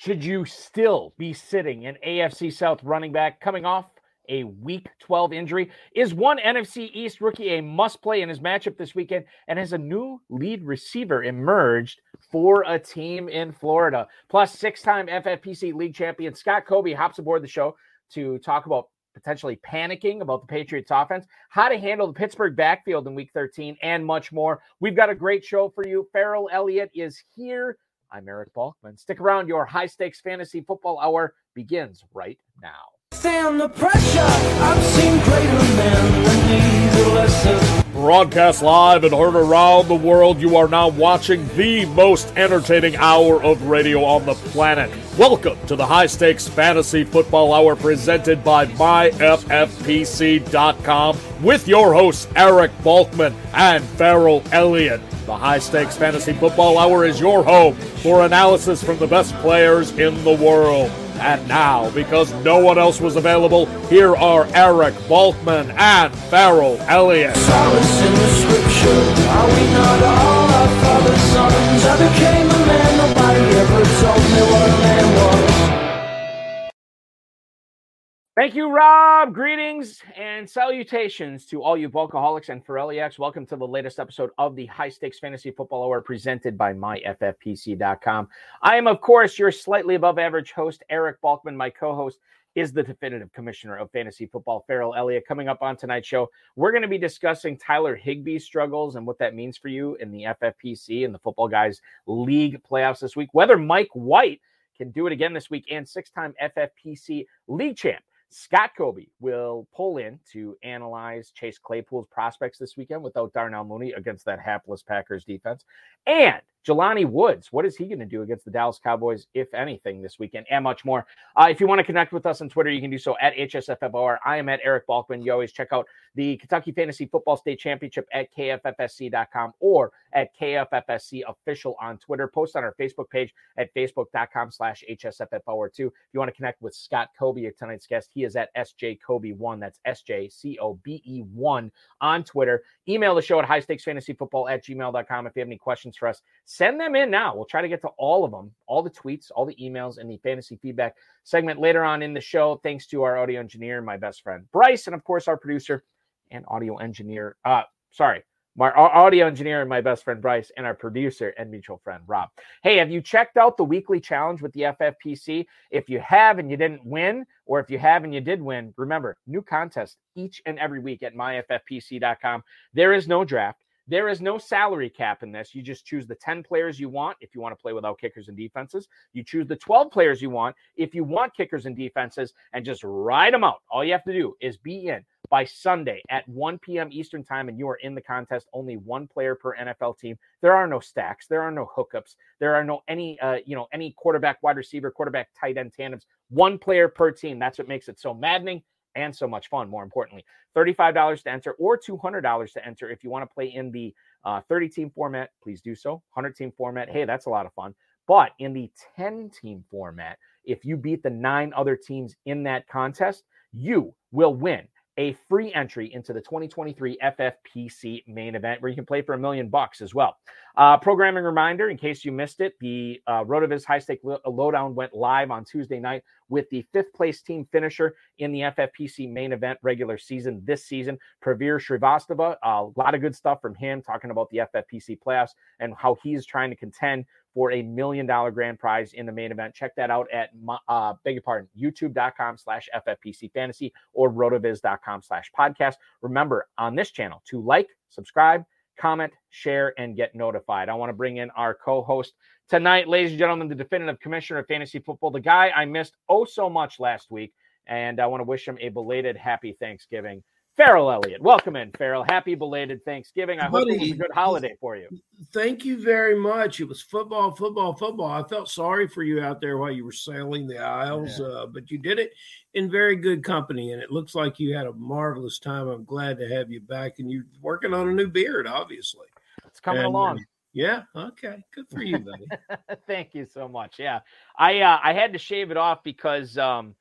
Should you still be sitting an AFC South running back coming off a week 12 injury? Is one NFC East rookie a must play in his matchup this weekend? And has a new lead receiver emerged for a team in Florida? Plus, six time FFPC league champion Scott Cobe hops aboard the show to talk about potentially panicking about the Patriots offense, how to handle the Pittsburgh backfield in week 13, and much more. We've got a great show for you. Ferrell Elliott is here. I'm Eric Balkman. Stick around. Your high stakes fantasy football hour begins right now. Stand the pressure. I've seen greater men. Broadcast live and heard around the world, you are now watching the most entertaining hour of radio on the planet. Welcome to the High Stakes Fantasy Football Hour presented by MyFFPC.com with your hosts Eric Balkman and Ferrell Elliott. The High Stakes Fantasy Football Hour is your home for analysis from the best players in the world. And now, because no one else was available, here are Eric Balkman and Ferrell Elliott. In the scripture. Are we not all our father's sons? I became a man. Nobody ever told me what a man was. Thank you, Rob. Greetings and salutations to all you Balkaholics and Ferrelliacs. Welcome to the latest episode of the High Stakes Fantasy Football Hour presented by MyFFPC.com. I am, of course, your slightly above average host, Eric Balkman. My co host is the definitive commissioner of fantasy football, Ferrell Elliott. Coming up on tonight's show, we're going to be discussing Tyler Higbee's struggles and what that means for you in the FFPC and the Football Guys League playoffs this week, whether Mike White can do it again this week, and six time FFPC league champ. Scott Cobe will pull in to analyze Chase Claypool's prospects this weekend without Darnell Mooney against that hapless Packers defense. And Jelani Woods, what is he going to do against the Dallas Cowboys, if anything, this weekend, and much more? Uh, if you want to connect with us on Twitter, you can do so at HSFFHour. I am at Eric Balkman. You always check out the Kentucky Fantasy Football State Championship at KFFSC.com or at KFFSC official on Twitter. Post on our Facebook page at Facebook.com slash HSFFOR2. If you want to connect with Scott Cobe, tonight's guest, he is at SJCobe1. That's SJCOBE1 on Twitter. Email the show at high stakes fantasy football at gmail.com if you have any questions for us send them in now. We'll try to get to all of them, all the tweets, all the emails, and the fantasy feedback segment later on in the show. Thanks to our audio engineer, my best friend Bryce, and of course our producer and audio engineer. Uh, sorry, my audio engineer and my best friend Bryce, and our producer and mutual friend Rob. Hey, have you checked out the weekly challenge with the FFPC? If you have and you didn't win, or if you have and you did win, remember new contest each and every week at myffpc.com. There is no draft. There is no salary cap in this. You just choose the 10 players you want if you want to play without kickers and defenses. You choose the 12 players you want if you want kickers and defenses and just ride them out. All you have to do is be in by Sunday at 1 p.m. Eastern time and you are in the contest. Only one player per NFL team. There are no stacks. There are no hookups. There are no any uh, you know, any quarterback, wide receiver, quarterback, tight end tandems. One player per team. That's what makes it so maddening and so much fun. More importantly, $35 to enter or $200 to enter. If you want to play in the uh, 30 team format, please do so. 100 team format, hey, that's a lot of fun. But in the 10 team format, if you beat the nine other teams in that contest, you will win a free entry into the 2023 FFPC main event where you can play for a million bucks as well. Uh, programming reminder in case you missed it, the uh, RotoViz High Stake Lowdown went live on Tuesday night with the fifth place team finisher in the FFPC main event regular season this season, Pravir Srivastava. A lot of good stuff from him talking about the FFPC playoffs and how he's trying to contend for a million dollar grand prize in the main event. Check that out at, uh, beg your pardon, youtube.com slash FFPC fantasy or rotoviz.com slash podcast. Remember on this channel to like, subscribe, comment, share, and get notified. I want to bring in our co host tonight, ladies and gentlemen, the definitive commissioner of fantasy football, the guy I missed oh so much last week. And I want to wish him a belated happy Thanksgiving. Ferrell Elliott. Welcome in, Ferrell. Happy belated Thanksgiving. I Buddy, hope it was a good holiday for you. Thank you very much. It was football, football, football. I felt sorry for you out there while you were sailing the aisles, yeah. uh, but you did it in very good company, and it looks like you had a marvelous time. I'm glad to have you back, and you're working on a new beard, obviously. It's coming and, along. Uh, yeah. Okay. Good for you, buddy. Thank you so much. Yeah, I uh, I had to shave it off because um,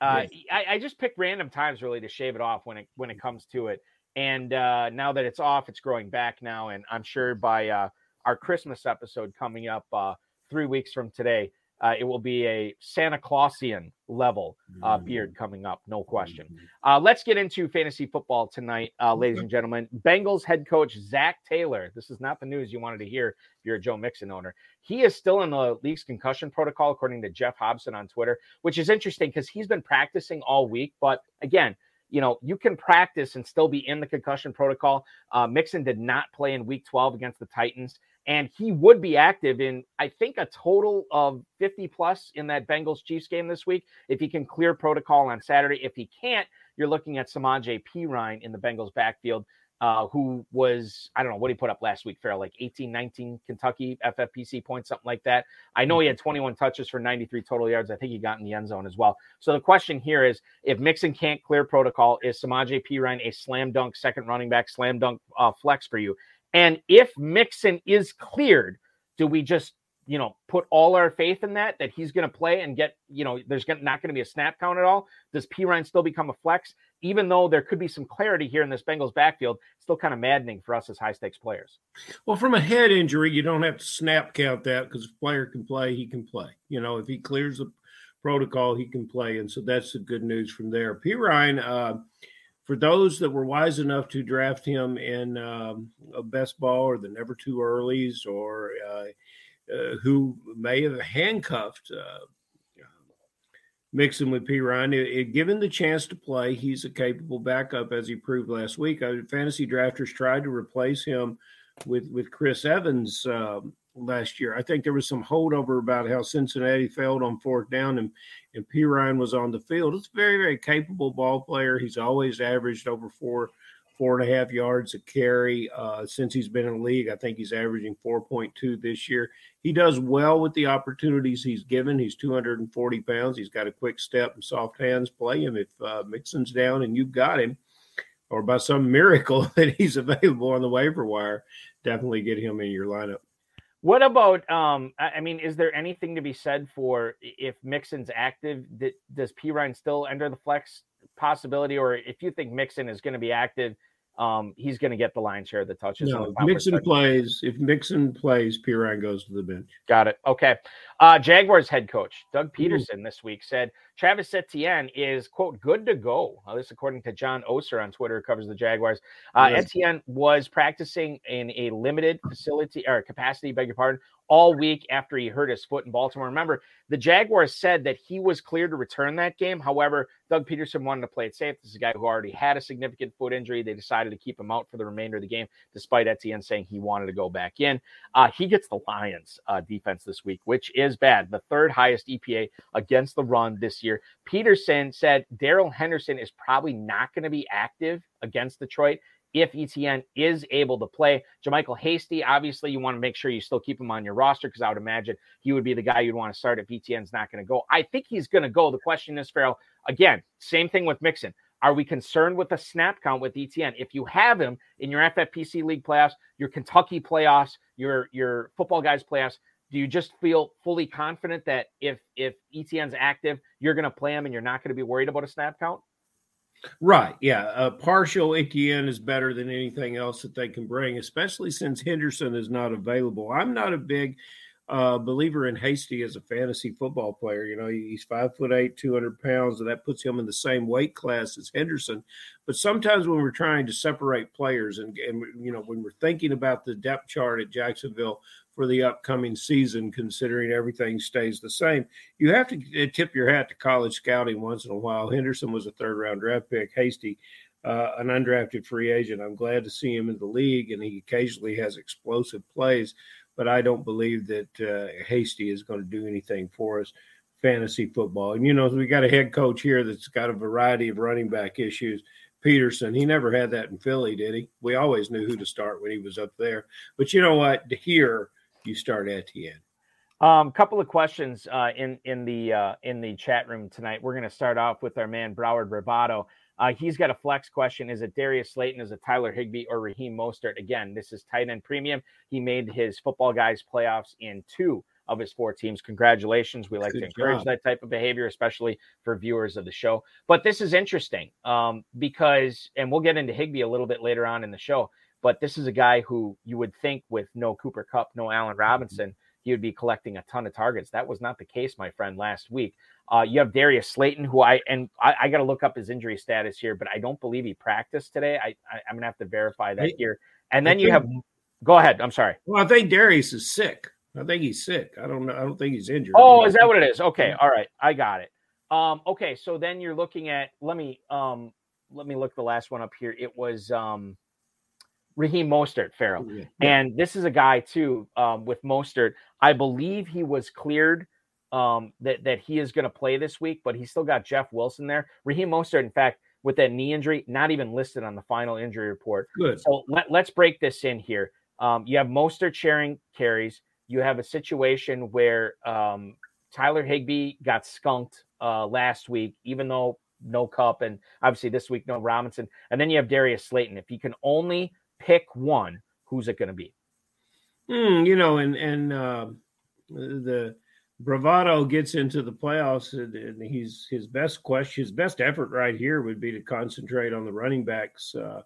uh. I, I, just pick random times really to shave it off when it when it comes to it. And uh, now that it's off, it's growing back now, and I'm sure by uh, our Christmas episode coming up uh, three weeks from today, uh, it will be a Santa Clausian level uh, Mm-hmm. beard coming up, no question. Uh, let's get into fantasy football tonight, uh, ladies and gentlemen. Bengals head coach Zac Taylor. This is not the news you wanted to hear if you're a Joe Mixon owner. He is still in the league's concussion protocol, according to Geoff Hobson on Twitter, which is interesting because he's been practicing all week. But again, you know, you can practice and still be in the concussion protocol. Uh, Mixon did not play in week 12 against the Titans, and he would be active in, I think, a total of 50 plus in that Bengals Chiefs game this week if he can clear protocol on Saturday. If he can't, you're looking at Samaje Perine in the Bengals backfield, uh, who was, I don't know, what he put up last week, Ferrell, like 18, 19 Kentucky FFPC points, something like that. I know he had 21 touches for 93 total yards. I think he got in the end zone as well. So the question here is if Mixon can't clear protocol, is Samaje Perine a slam dunk second running back, slam dunk uh, flex for you? And if Mixon is cleared, do we just you know put all our faith in that that he's going to play and get you know there's not going to be a snap count at all? Does Perine still become a flex? Even though there could be some clarity here in this Bengals backfield, still kind of maddening for us as high stakes players. Well, from a head injury, you don't have to snap count that because if a player can play, he can play. You know, if he clears the protocol, he can play. And so that's the good news from there. Perine, uh, for those that were wise enough to draft him in um, a best ball or the never too earlies or uh, uh, who may have handcuffed uh, Mixon with Perine, it, it, given the chance to play, he's a capable backup as he proved last week. Uh, fantasy drafters tried to replace him with with Chris Evans um, last year. I think there was some holdover about how Cincinnati failed on fourth down and and Perine was on the field. It's a very very capable ball player. He's always averaged over four four and a half yards a carry uh, since he's been in the league. I think he's averaging 4.2 this year. He does well with the opportunities he's given. He's 240 pounds. He's got a quick step and soft hands. Play him if uh, Mixon's down and you've got him, or by some miracle that he's available on the waiver wire. Definitely get him in your lineup. What about? Um, I mean, is there anything to be said for if Mixon's active? Does Perine still enter the flex possibility, or if you think Mixon is going to be active, um, he's going to get the lion's share of the touches. No, Mixon plays. If Mixon plays, Perine goes to the bench. Got it. Okay. Uh, Jaguars head coach Doug Pederson Ooh. this week said Travis Etienne is quote good to go. Uh, this according to John Oehser on Twitter, covers the Jaguars. Uh, yes. Etienne was practicing in a limited facility or capacity, beg your pardon, all week after he hurt his foot in Baltimore. Remember, the Jaguars said that he was cleared to return that game. However, Doug Pederson wanted to play it safe. This is a guy who already had a significant foot injury. They decided to keep him out for the remainder of the game, despite Etienne saying he wanted to go back in. Uh, he gets the Lions uh, defense this week, which is bad. The third highest EPA against the run this year. Pederson said Darrell Henderson is probably not going to be active against Detroit if Etienne is able to play. JaMycal Hasty, obviously, you want to make sure you still keep him on your roster because I would imagine he would be the guy you'd want to start if Etienne's not going to go. I think he's going to go. The question is, Ferrell, again, same thing with Mixon. Are we concerned with the snap count with Etienne? If you have him in your FFPC league playoffs, your Kentucky playoffs, your your football guys playoffs, do you just feel fully confident that if if Etienne's active, you're going to play him and you're not going to be worried about a snap count? Right. Yeah. A partial Etienne is better than anything else that they can bring, especially since Henderson is not available. I'm not a big uh, believer in Hasty as a fantasy football player. You know, he's five foot eight, 200 pounds, and that puts him in the same weight class as Henderson. But sometimes when we're trying to separate players and, and you know, when we're thinking about the depth chart at Jacksonville for the upcoming season, considering everything stays the same, you have to tip your hat to college scouting once in a while. Henderson was a third round draft pick. Hasty, uh, an undrafted free agent. I'm glad to see him in the league, and he occasionally has explosive plays but I don't believe that uh, Hasty is going to do anything for us fantasy football. And you know, we got a head coach here that's got a variety of running back issues. Pederson, he never had that in Philly, did he? We always knew who to start when he was up there. But you know what? Here you start Etienne. Um, a couple of questions uh, in in the uh, in the chat room tonight. We're going to start off with our man Broward Bravado. Uh, he's got a flex question. Is it Darius Slayton? Is it Tyler Higbee or Raheem Mostert? Again, this is tight end premium. He made his football guys playoffs in two of his four teams. Congratulations. We like Good to encourage job. that type of behavior, especially for viewers of the show. But this is interesting um, because, and we'll get into Higbee a little bit later on in the show, but this is a guy who you would think with no Cooper Kupp, no Allen Robinson, he would be collecting a ton of targets. That was not the case, my friend, last week. Uh, you have Darius Slayton, who I and I, I got to look up his injury status here, but I don't believe he practiced today. I, I am gonna have to verify that here. And then you have. Go ahead. I'm sorry. Well, I think Darius is sick. I think he's sick. I don't know. I don't think he's injured. Oh, is that what it is? Okay. All right. I got it. Um, okay. So then you're looking at. Let me um let me look the last one up here. It was um Raheem Mostert, Ferrell. Yeah. And this is a guy too um, with Mostert. I believe he was cleared um, that that he is going to play this week, but he's still got Jeff Wilson there. Raheem Mostert, in fact, with that knee injury, not even listed on the final injury report. Good. So let, let's break this in here. Um, you have Mostert sharing carries. You have a situation where um, Tyler Higbee got skunked uh, last week, even though no Kupp, and obviously this week no Robinson. And then you have Darius Slayton. If you can only pick one, who's it going to be? Hmm, you know, and and uh, the bravado gets into the playoffs, and, and he's his best question, his best effort right here would be to concentrate on the running backs uh,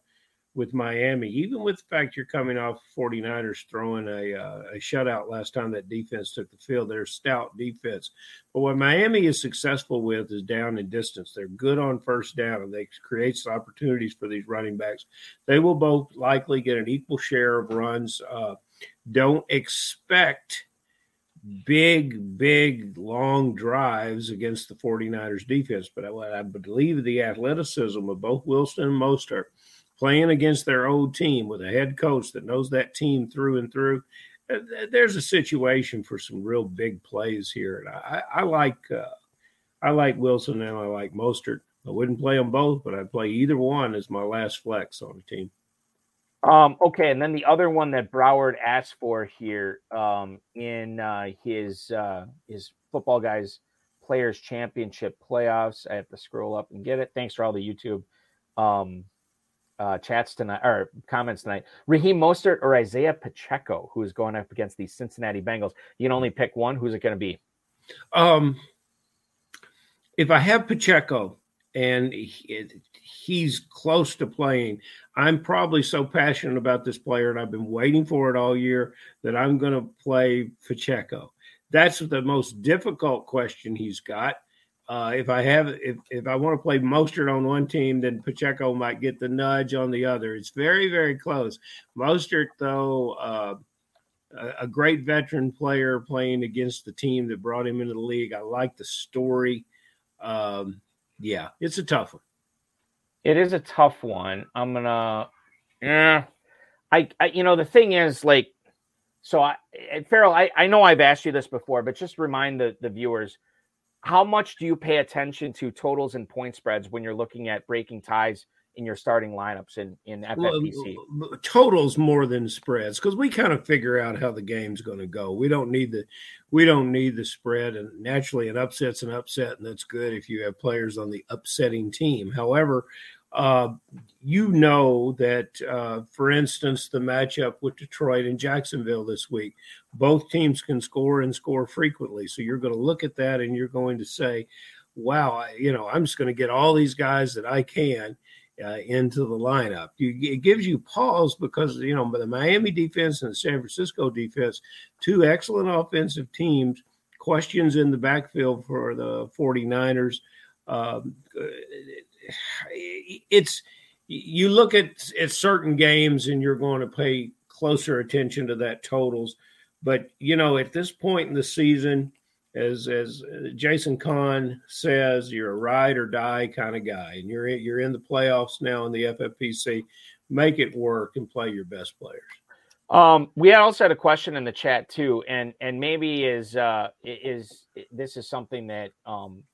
with Miami. Even with the fact you're coming off 49ers throwing a uh, a shutout last time that defense took the field, they're stout defense. But what Miami is successful with is down and distance. They're good on first down, and they create opportunities for these running backs. They will both likely get an equal share of runs. Uh, don't expect big, big, long drives against the 49ers defense. But I, I believe the athleticism of both Wilson and Mostert playing against their old team with a head coach that knows that team through and through. uh, There's a situation for some real big plays here, and I, I like uh, I like Wilson and I like Mostert. I wouldn't play them both, but I'd play either one as my last flex on the team. Um, okay, and then the other one that Broward asked for here um, in uh, his uh, his football guys players championship playoffs. I have to scroll up and get it. Thanks for all the YouTube um, uh, chats tonight or comments tonight. Raheem Mostert or Isaiah Pacheco, who is going up against the Cincinnati Bengals. You can only pick one. Who's it going to be? Um, if I have Pacheco and he, he's close to playing, I'm probably so passionate about this player, and I've been waiting for it all year that I'm going to play Pacheco. That's the most difficult question he's got. Uh, if I have, if, if I want to play Mostert on one team, then Pacheco might get the nudge on the other. It's very, very close. Mostert, though, uh, a, a great veteran player playing against the team that brought him into the league. I like the story. Um, yeah, it's a tough one. It is a tough one. I'm gonna, yeah. I, I, you know, the thing is, like, so I, and Ferrell, I, I know I've asked you this before, but just remind the the viewers, how much do you pay attention to totals and point spreads when you're looking at breaking ties in your starting lineups in in FFPC? Totals more than spreads because we kind of figure out how the game's going to go. We don't need the we don't need the spread, and naturally, an upset's an upset, and that's good if you have players on the upsetting team. However, uh, you know that, uh, for instance, the matchup with Detroit and Jacksonville this week, both teams can score and score frequently. So you're going to look at that and you're going to say, "Wow, I, you know, I'm just going to get all these guys that I can." uh, into the lineup. You, it gives you pause because you know the Miami defense and the San Francisco defense, two excellent offensive teams. Questions in the backfield for the 49ers. Um, it's you look at at certain games and you're going to pay closer attention to that totals. But you know, at this point in the season, as as Jason Kahn says, you're a ride or die kind of guy, and you're you're in the playoffs now in the FFPC. Make it work and play your best players. Um, we also had a question in the chat too, and and maybe is uh is this is something that um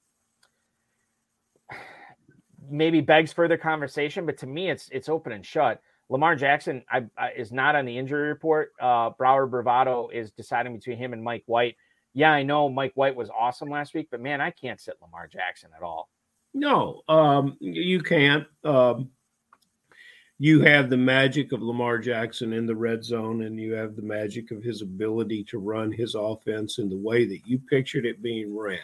maybe begs further conversation, but to me it's it's open and shut. Lamar Jackson I, I, is not on the injury report. Uh, Broward Bravado is deciding between him and Mike White. Yeah, I know Mike White was awesome last week, but man, I can't sit Lamar Jackson at all. No, um, you can't. Um, you have the magic of Lamar Jackson in the red zone, and you have the magic of his ability to run his offense in the way that you pictured it being ran.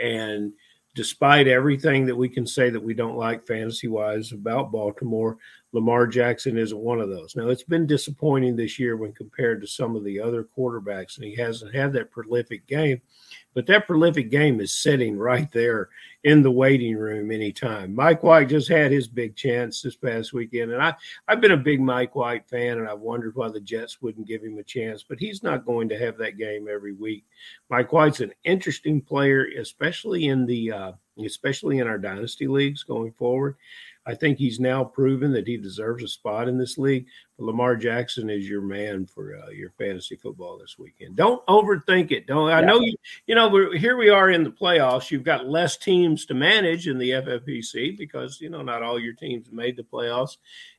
And despite everything that we can say that we don't like fantasy wise about Baltimore, Lamar Jackson isn't one of those. Now, it's been disappointing this year when compared to some of the other quarterbacks, and he hasn't had that prolific game. But that prolific game is sitting right there in the waiting room anytime. Mike White just had his big chance this past weekend. And I, I've been a big Mike White fan, and I've wondered why the Jets wouldn't give him a chance, but he's not going to have that game every week. Mike White's an interesting player, especially in the uh, especially in our dynasty leagues going forward. I think he's now proven that he deserves a spot in this league. But Lamar Jackson is your man for uh, your fantasy football this weekend. Don't overthink it. Don't. I know you. You know, we're here. We are in the playoffs. You've got less teams to manage in the FFPC because you know not all your teams made the playoffs,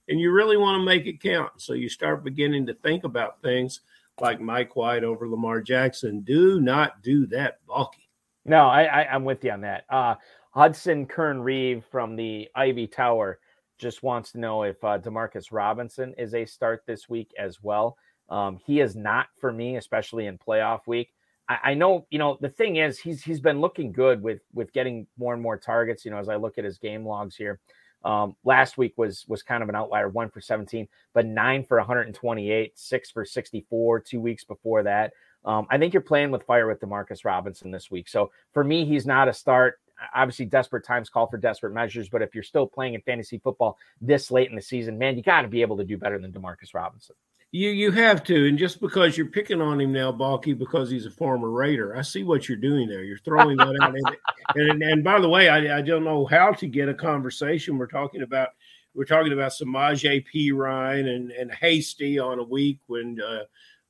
and you really want to make it count. So you start beginning to think about things like Mike White over Lamar Jackson. Do not do that, bulky. No, I, I I'm with you on that. Uh, Hudson Kern Reeve from the Ivy Tower just wants to know if uh, Demarcus Robinson is a start this week as well. Um, he is not for me, especially in playoff week. I, I, know, you know, the thing is he's he's been looking good with with getting more and more targets. You know, as I look at his game logs here, um, last week was was kind of an outlier, one for 17, but nine for 128, six for 64. Two weeks before that, um, I think you're playing with fire with Demarcus Robinson this week. So for me, he's not a start obviously desperate times call for desperate measures, but if you're still playing in fantasy football this late in the season, man, you got to be able to do better than Demarcus Robinson. You you have to, and just because you're picking on him now, Balky, because he's a former Raider, I see what you're doing there. You're throwing that out, and, and, and by the way, I, I don't know how to get a conversation. We're talking about we're talking about Samaje Perine and and Hasty on a week when uh,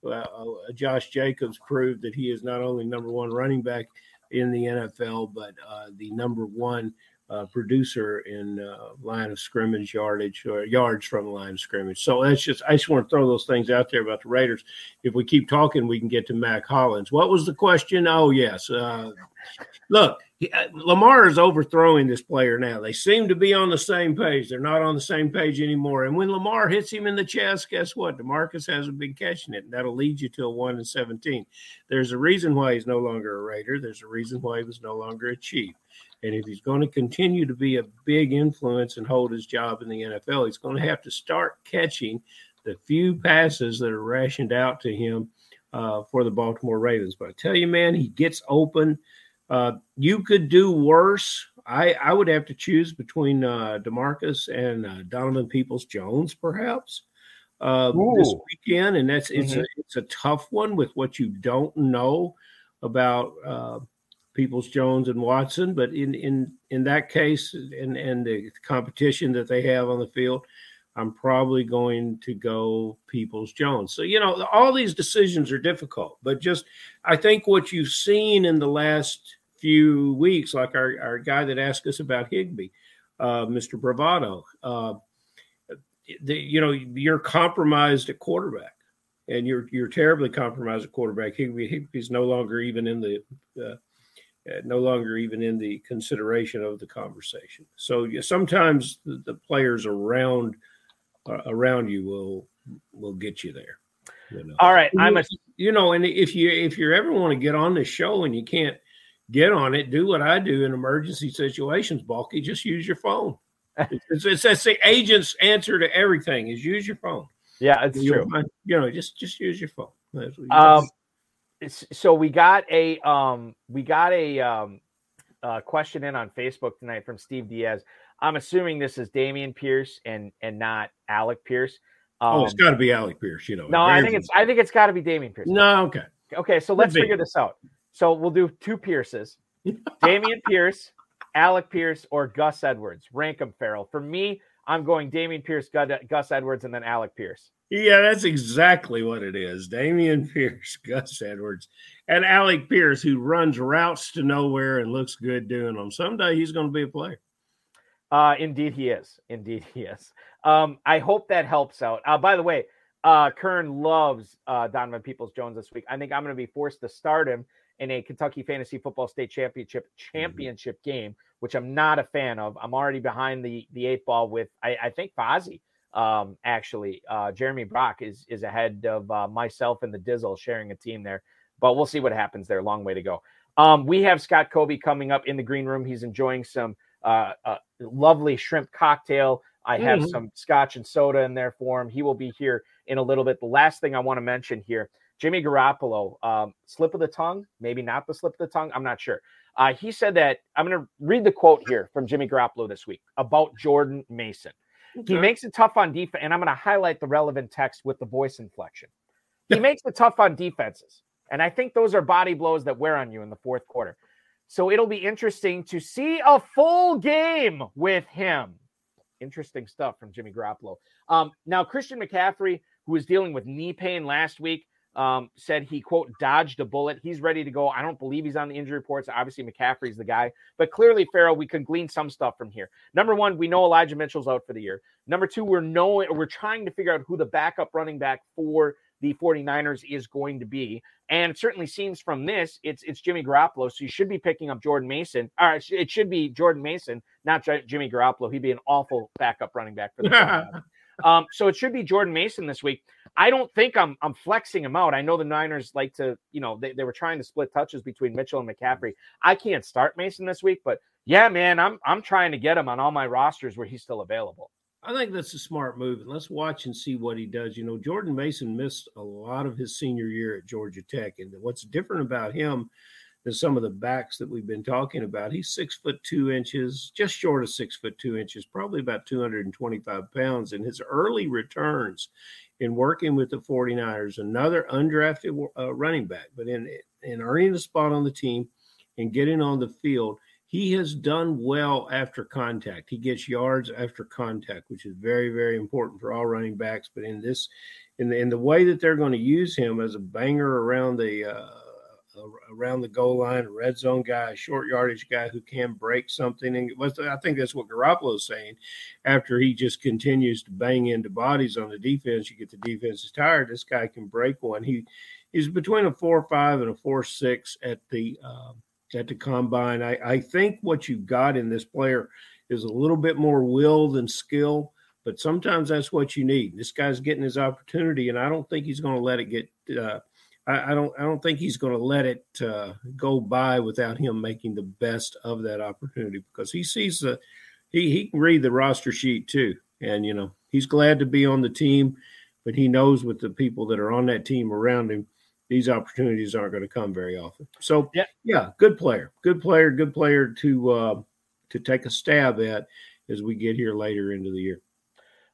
uh, Josh Jacobs proved that he is not only number one running back in the NFL, but uh, the number one uh, producer in uh, line of scrimmage yardage or yards from line of scrimmage. So that's just I just want to throw those things out there about the Raiders. If we keep talking, we can get to Mack Hollins. What was the question? Oh yes, look, uh, Lamar is overthrowing this player now. They seem to be on the same page. They're not on the same page anymore. And when Lamar hits him in the chest, guess what? Demarcus hasn't been catching it. That'll lead you to a one and seventeen. There's a reason why he's no longer a Raider. There's a reason why he was no longer a Chief. And if he's going to continue to be a big influence and hold his job in the NFL, he's going to have to start catching the few passes that are rationed out to him uh, for the Baltimore Ravens. But I tell you, man, he gets open. Uh, you could do worse. I, I would have to choose between uh, Demarcus and uh, Donovan Peoples Jones, perhaps uh, this weekend, and that's it's mm-hmm. a it's a tough one with what you don't know about uh, Peoples Jones and Watson. But in in in that case, and and the competition that they have on the field, I'm probably going to go Peoples Jones. So you know, all these decisions are difficult, but just I think what you've seen in the last few weeks, like our our guy that asked us about Higbee, uh, Mr. Bravado. Uh, the, you know, you're compromised at quarterback, and you're you're terribly compromised at quarterback. Higbee Higbee's no longer even in the uh, uh, no longer even in the consideration of the conversation. So sometimes the, the players around uh, around you will will get you there. You know? All right, I'm a you know, and if you if you ever want to get on this show and you can't get on it, do what I do in emergency situations, Balky. Just use your phone. it's, it's, it's the agent's answer to everything is use your phone. Yeah, it's you true. Know, you know, just just use your phone. Um, so we got a um we got a um uh, question in on Facebook tonight from Steve Diaz. I'm assuming this is Damian Pierce and and not Alec Pierce. Um, oh, it's got to be Alec Pierce. You know. No, I think it's I think it's got to be Damian Pierce. No, okay. Okay, so let's figure this out. So we'll do two Pierces: Damian Pierce, Alec Pierce, or Gus Edwards. Rank them, Ferrell. For me, I'm going Damian Pierce, Gus Edwards, and then Alec Pierce. Yeah, that's exactly what it is. Damian Pierce, Gus Edwards, and Alec Pierce, who runs routes to nowhere and looks good doing them. Someday he's going to be a player. Uh, indeed, he is. Indeed, he is. Um, I hope that helps out. Uh, by the way, uh, Kern loves uh, Donovan Peoples Jones this week. I think I'm going to be forced to start him in a Kentucky Fantasy Football State Championship mm-hmm. championship mm-hmm. game, which I'm not a fan of. I'm already behind the the eight ball with I, I think Fozzie. Um, actually, uh, Jeremy Brock is is ahead of uh, myself and the Dizzle sharing a team there, but we'll see what happens there. Long way to go. Um, we have Scott Cobe coming up in the green room. He's enjoying some uh, uh lovely shrimp cocktail I have Mhm. some scotch and soda in there for him. He will be here in a little bit. The last thing I want to mention here Jimmy Garoppolo, um, slip of the tongue, maybe not the slip of the tongue. I'm not sure. Uh, he said that I'm going to read the quote here from Jimmy Garoppolo this week about Jordan Mason. He makes it tough on defense, and I'm going to highlight the relevant text with the voice inflection. He makes it tough on defenses, and I think those are body blows that wear on you in the fourth quarter. So it'll be interesting to see a full game with him. Interesting stuff from Jimmy Garoppolo. Um, now, Christian McCaffrey, who was dealing with knee pain last week, um, said he quote dodged a bullet. He's ready to go. I don't believe he's on the injury reports. Obviously, McCaffrey's the guy, but clearly, Ferrell, we can glean some stuff from here. Number one, we know Elijah Mitchell's out for the year. Number two, we're knowing we're trying to figure out who the backup running back for the 49ers is going to be. And it certainly seems from this, it's it's Jimmy Garoppolo. So you should be picking up Jordan Mason. All right, it should be Jordan Mason, not Jimmy Garoppolo. He'd be an awful backup running back for the Um, so it should be Jordan Mason this week. I don't think I'm I'm flexing him out. I know the Niners like to, you know, they, they were trying to split touches between Mitchell and McCaffrey. I can't start Mason this week, but yeah, man, I'm I'm trying to get him on all my rosters where he's still available. I think that's a smart move, and let's watch and see what he does. You know, Jordan Mason missed a lot of his senior year at Georgia Tech, and what's different about him than some of the backs that we've been talking about, he's six foot two inches, just short of six foot two inches, probably about 225 pounds. And his early returns in working with the 49ers, another undrafted uh, running back, but in in earning a spot on the team and getting on the field, he has done well after contact. He gets yards after contact, which is very, very important for all running backs. But in this, in the in the way that they're going to use him as a banger around the uh, around the goal line, a red zone guy, a short yardage guy who can break something, and I think that's what Garoppolo's saying. After he just continues to bang into bodies on the defense, you get the defense is tired. This guy can break one. He he's between a four five and a four six at the. Uh, at the combine. I, I think what you've got in this player is a little bit more will than skill, but sometimes that's what you need. This guy's getting his opportunity, and I don't think he's going to let it get. Uh, I, I, don't. I don't think he's going to let it uh, go by without him making the best of that opportunity because he sees the. He he can read the roster sheet too, and you know he's glad to be on the team, but he knows with the people that are on that team around him these opportunities aren't going to come very often. So yeah, yeah, good player, good player, good player to uh, to take a stab at as we get here later into the year.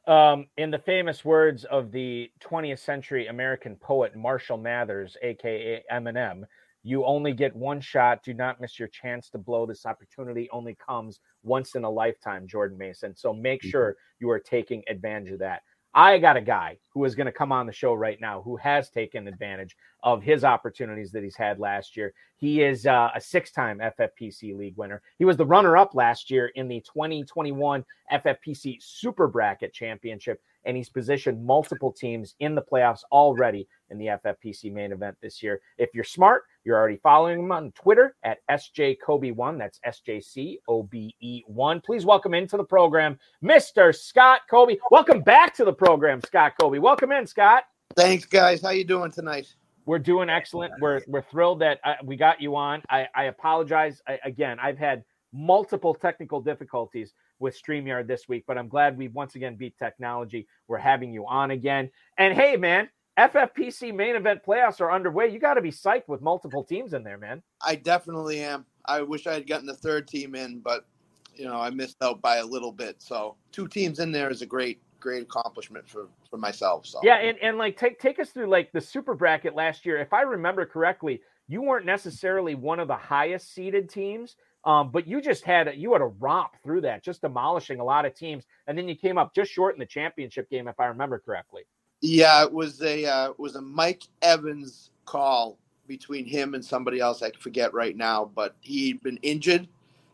Um, in the famous words of the 20th century American poet Marshall Mathers, aka Eminem, you only get one shot. Do not miss your chance to blow. This opportunity only comes once in a lifetime, Jordan Mason. So make Mm-hmm. sure you are taking advantage of that. I got a guy who is going to come on the show right now who has taken advantage of his opportunities that he's had last year. He is uh, a six time FFPC league winner. He was the runner up last year in the 2021 FFPC Super Bracket Championship, and he's positioned multiple teams in the playoffs already in the FFPC main event this year. If you're smart, you're already following him on Twitter at SJCobe1. That's SJCOBE1. Please welcome into the program, Mr. Scott Cobe. Welcome back to the program, Scott Cobe. Welcome in, Scott. Thanks, guys. How you doing tonight? We're doing excellent. We're we're thrilled that uh, we got you on. I, I apologize I, again. I've had multiple technical difficulties with StreamYard this week, but I'm glad we once again beat technology. We're having you on again. And hey, man, FFPC main event playoffs are underway. You got to be psyched with multiple teams in there, man. I definitely am. I wish I had gotten the third team in, but you know I missed out by a little bit. So two teams in there is a great, great accomplishment for for myself. So Yeah, and, and like take take us through like the super bracket last year. If I remember correctly, you weren't necessarily one of the highest seeded teams. Um, but you just had a, you had a romp through that, just demolishing a lot of teams, and then you came up just short in the championship game, if I remember correctly. Yeah, it was a uh, it was a Mike Evans call between him and somebody else. I forget right now, but he'd been injured,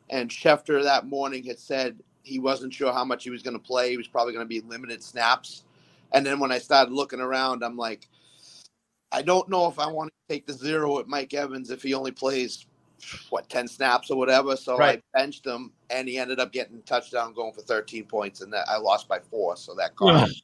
and Schefter that morning had said he wasn't sure how much he was going to play. He was probably going to be limited snaps. And then when I started looking around, I'm like, I don't know if I want to take the zero at Mike Evans if he only plays what ten snaps or whatever. So Right. I benched him, and he ended up getting a touchdown, going for 13 points, and that I lost by four. So that cost. me.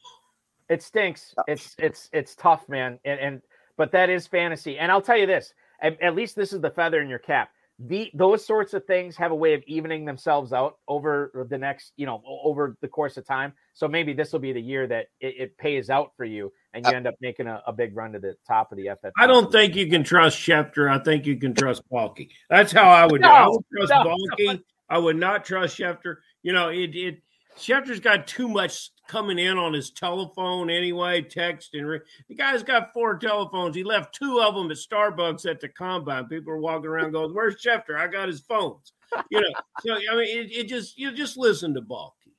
It stinks. It's it's it's tough, man. And and but that is fantasy. And I'll tell you this: at, at least this is the feather in your cap. The those sorts of things have a way of evening themselves out over the next, you know, over the course of time. So maybe this will be the year that it, it pays out for you and you uh, end up making a, a, big run to the top of the FF. I don't think you can trust Schefter. I think you can trust Balky. That's how I would no, do. I would trust no, Balky. No. I would not trust Schefter. You know, it it Schefter's got too much coming in on his telephone anyway, text and re- the guy's got four telephones. He left two of them at Starbucks at the combine. People are walking around going, "Where's Schefter? I got his phones." You know, so I mean, it, it just you just listen to Balky.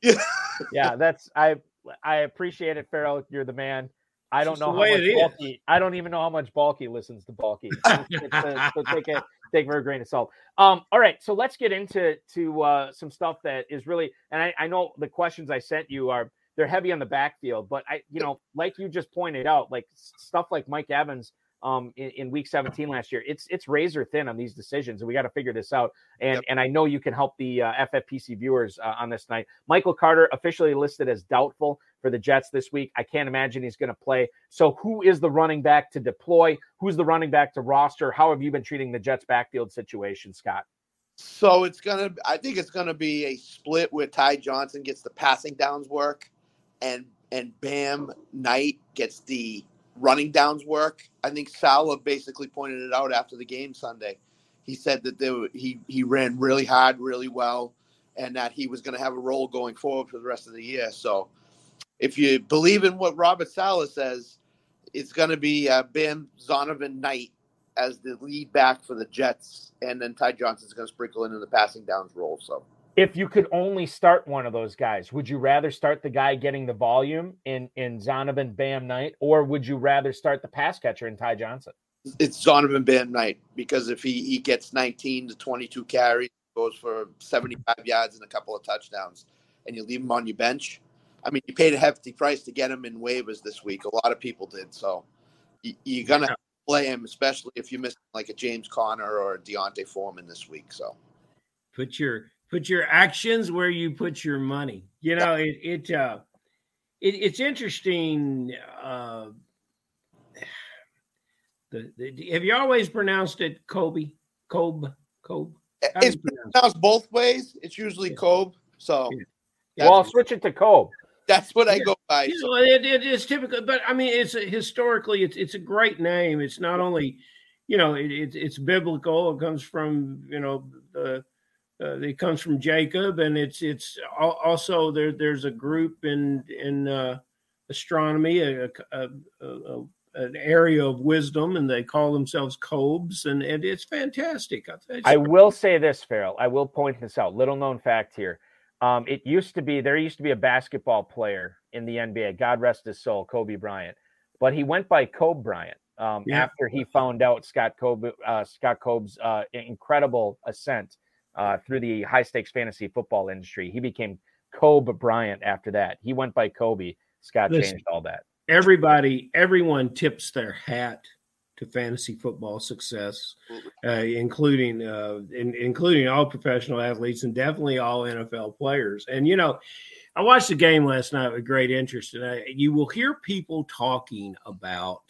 yeah, that's I I appreciate it, Ferrell. You're the man. I don't know how much Balky. I don't even know how much Balky listens to Balky. so take it take for a grain of salt. Um, all right, so let's get into to uh, some stuff that is really, and I, I know the questions I sent you are they're heavy on the backfield, but I, you know, like you just pointed out, like stuff like Mike Evans um, in, in, week 17 last year. It's it's razor thin on these decisions, and we got to figure this out. And yep. and I know you can help the uh, FFPC viewers uh, on this night. Michael Carter officially listed as doubtful for the Jets this week. I can't imagine he's going to play. So who is the running back to deploy? Who's the running back to roster? How have you been treating the Jets backfield situation, Scott? So it's gonna. I think it's gonna be a split where Ty Johnson gets the passing downs work, and and Bam Knight gets the running downs work. I think Saleh basically pointed it out after the game Sunday. He said that were, he he ran really hard, really well, and that he was going to have a role going forward for the rest of the year. So, if you believe in what Robert Saleh says, it's going to be uh, Bam Zonovan Knight as the lead back for the Jets, and then Ty Johnson's going to sprinkle in in the passing downs role. So if you could only start one of those guys, would you rather start the guy getting the volume in in Zonovan Bam Knight, or would you rather start the pass catcher in Ty Johnson? It's Zonovan Bam Knight because if he, he gets 19 to 22 carries, goes for 75 yards and a couple of touchdowns, and you leave him on your bench. I mean, you paid a hefty price to get him in waivers this week. A lot of people did, so you, are gonna yeah. play him, especially if you miss like a James Conner or a D'Onta Foreman this week. So put your put your actions where you put your money. You know, it it uh it, it's interesting. Uh, the, the, have you always pronounced it Kobe? Kobe? Kobe? It's pronounced both ways. It's usually yeah. Kobe. So, yeah. well, I'll switch it to Kobe. That's what I go by. You know, it, it is typical, but I mean, it's a, historically, it's it's a great name. It's not only, you know, it, it, it's biblical. It comes from you know the uh, it comes from Jacob, and it's it's also there. There's a group in in uh, astronomy, a, a, a, an area of wisdom, and they call themselves Cobes, and, and it's fantastic. It's I will say this, Ferrell. I will point this out. Little known fact here. Um, it used to be there used to be a basketball player in the NBA. God rest his soul, Kobe Bryant, but he went by Kobe Bryant um, yeah. after he found out Scott Kobe, uh, Scott Cobe's uh, incredible ascent uh, through the high stakes fantasy football industry. He became Kobe Bryant after that. He went by Kobe. Scott Listen, changed all that. Everybody, everyone tips their hat to fantasy football success, uh, including uh, in, including all professional athletes and definitely all NFL players. And you know, I watched the game last night with great interest, and I, you will hear people talking about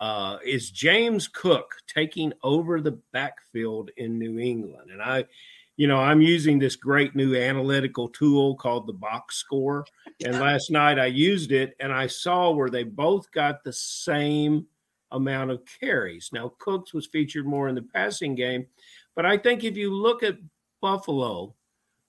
uh, is James Cook taking over the backfield in New England? And I, you know, I'm using this great new analytical tool called the box score. And last night I used it and I saw where they both got the same amount of carries. Now, Cooks was featured more in the passing game, but I think if you look at Buffalo,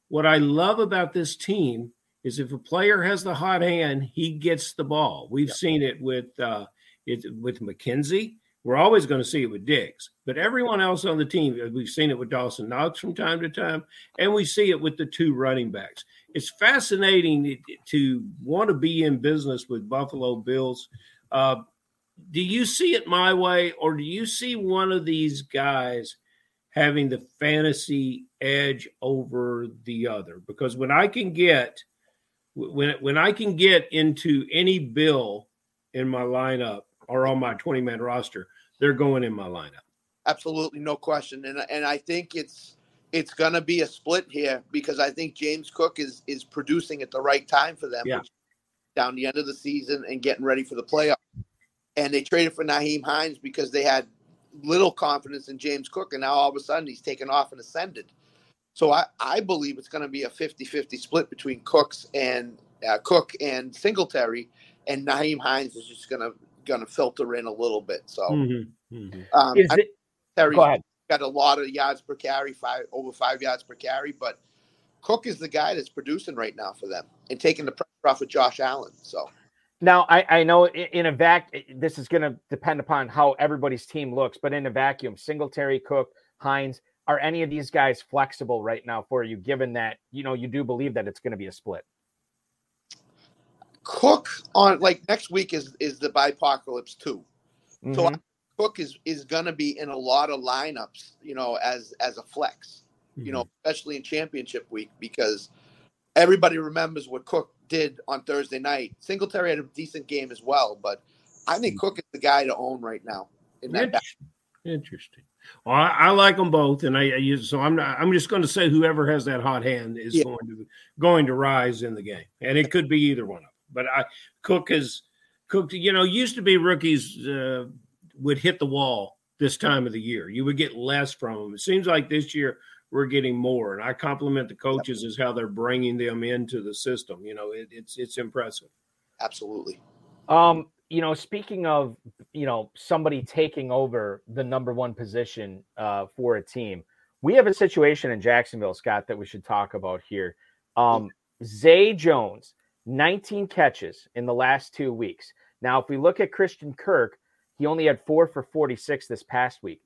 what I love about this team is if a player has the hot hand, he gets the ball. We've yep. seen it with uh, it with McKenzie. We're always going to see it with Diggs, but everyone else on the team, uh, we've seen it with Dawson Knox from time to time, and we see it with the two running backs. It's fascinating to want to be in business with Buffalo Bills. Uh, do you see it my way, or do you see one of these guys having the fantasy edge over the other? Because when I can get when when I can get into any bill in my lineup or on my 20 man roster, they're going in my lineup. Absolutely, no question. And and I think it's it's going to be a split here because I think James Cook is is producing at the right time for them. Yeah. Down the end of the season and getting ready for the playoff. And they traded for Nyheim Hines because they had little confidence in James Cook, and now all of a sudden he's taken off and ascended. So I, I believe it's going to be a 50-50 split between Cooks and uh, Cook and Singletary, and Nyheim Hines is just going to going to filter in a little bit. So Mm-hmm. Mm-hmm. um, Is I- it, Terry's go ahead. got a lot of yards per carry, five over five yards per carry, but Cook is the guy that's producing right now for them and taking the pressure off of Josh Allen. So Now, I, I know in a vac, this is going to depend upon how everybody's team looks, but in a vacuum, Singletary, Cook, Hines, are any of these guys flexible right now for you, given that, you know, you do believe that it's going to be a split? Cook on like next week is is the bipocalypse too. So Mhm. Cook is is going to be in a lot of lineups, you know, as as a flex, you know, especially in championship week because everybody remembers what Cook did on Thursday night. Singletary had a decent game as well, but I think Cook is the guy to own right now in that. Interesting. Interesting. Well, I, I like them both, and I, I use so I'm not. I'm just going to say whoever has that hot hand is Yeah. going to going to rise in the game, and it could be either one of them. But I Cook is Cook. You know, used to be rookies uh, would hit the wall this time of the year. You would get less from them. It seems like this year we're getting more, and I compliment the coaches as how they're bringing them into the system. You know, it, it's it's impressive. Absolutely. Um, you know, speaking of, you know, somebody taking over the number one position uh, for a team, we have a situation in Jacksonville, Scott, that we should talk about here. Um, Zay Jones, 19 catches in the last two weeks. Now, if we look at Christian Kirk, he only had four for 46 this past week,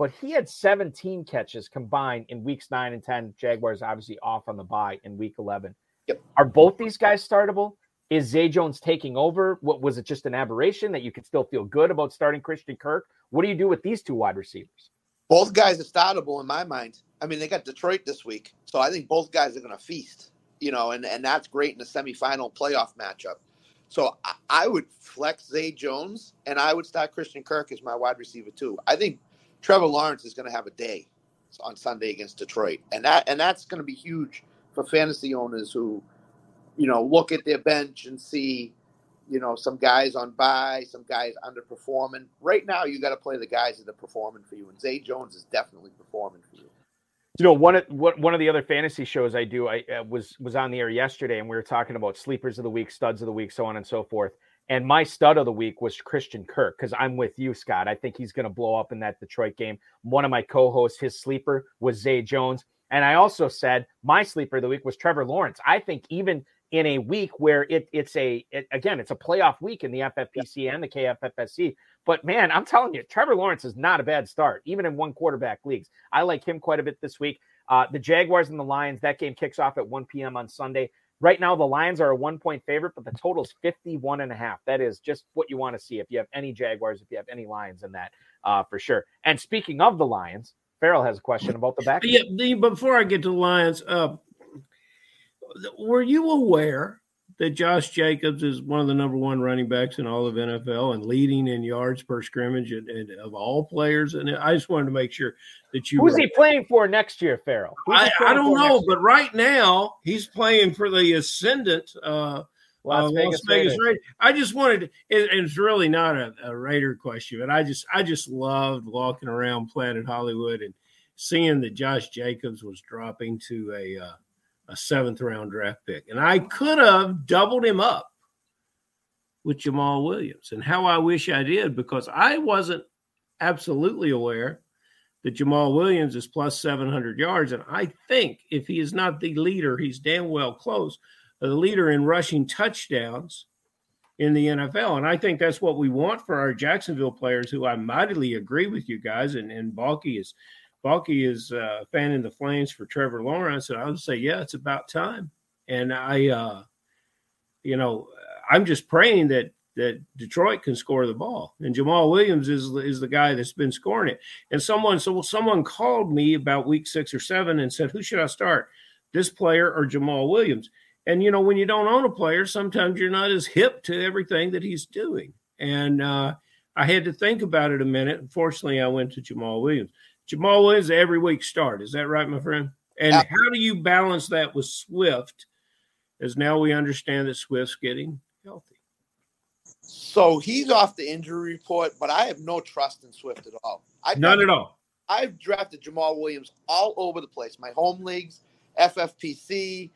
but he had 17 catches combined in weeks nine and 10. Jaguars obviously off on the bye in week 11. Yep. Are both these guys startable? Is Zay Jones taking over? What was it just an aberration that you could still feel good about starting Christian Kirk? What do you do with these two wide receivers? Both guys are startable in my mind. I mean, they got Detroit this week, so I think both guys are going to feast. You know, and and that's great in a semifinal playoff matchup. So I, I would flex Zay Jones, and I would start Christian Kirk as my wide receiver too. I think Trevor Lawrence is going to have a day on Sunday against Detroit, and that and that's going to be huge for fantasy owners who, you know, look at their bench and see, you know, some guys on bye, some guys underperforming. Right now, you got to play the guys that are performing for you, and Zay Jones is definitely performing for you. You know, one of one of the other fantasy shows I do, I uh, was was on the air yesterday, and we were talking about sleepers of the week, studs of the week, so on and so forth. And my stud of the week was Christian Kirk because I'm with you, Scott. I think he's going to blow up in that Detroit game. One of my co-hosts, his sleeper was Zay Jones, and I also said my sleeper of the week was Trevor Lawrence. I think even in a week where it it's a it, again it's a playoff week in the FFPC and the KFFSC. But man, I'm telling you, Trevor Lawrence is not a bad start, even in one quarterback leagues. I like him quite a bit this week. Uh, the Jaguars and the Lions, that game kicks off at 1 p.m. on Sunday. Right now, the Lions are a one point favorite, but the total is 51 and a half. That is just what you want to see if you have any Jaguars, if you have any Lions in that, uh, for sure. And speaking of the Lions, Ferrell has a question about the back. Yeah, the, before I get to the Lions, uh, were you aware that Josh Jacobs is one of the number one running backs in all of NFL and leading in yards per scrimmage and, and of all players? And I just wanted to make sure that you. Who's he playing for next year, Ferrell? I, I don't know, but right now he's playing for the Ascendant. Uh, Las uh, Vegas, Raiders. Raiders. I just wanted. To, it, it's really not a, a Raider question, but I just, I just loved walking around Planet Hollywood and seeing that Josh Jacobs was dropping to a uh, a seventh round draft pick, and I could have doubled him up with Jamaal Williams, and how I wish I did because I wasn't absolutely aware that Jamaal Williams is plus 700 yards. And I think if he is not the leader, he's damn well close, the leader in rushing touchdowns in the NFL. And I think that's what we want for our Jacksonville players, who I mightily agree with you guys. And, and Balky is. Balky is fanning the flames for Trevor Lawrence, and I would say, yeah, it's about time. And I, uh, you know, I'm just praying that that Detroit can score the ball, and Jamaal Williams is is the guy that's been scoring it. And someone so someone called me about week six or seven and said, "Who should I start, this player or Jamaal Williams?" And you know, when you don't own a player, sometimes you're not as hip to everything that he's doing. And uh, I had to think about it a minute. Unfortunately, I went to Jamaal Williams. Jamaal Williams every week start. Is that right, my friend? And Yeah. how do you balance that with Swift? As now we understand that Swift's getting healthy. So he's off the injury report, but I have no trust in Swift at all. I None at all. I've drafted Jamaal Williams all over the place. My home leagues, FFPC,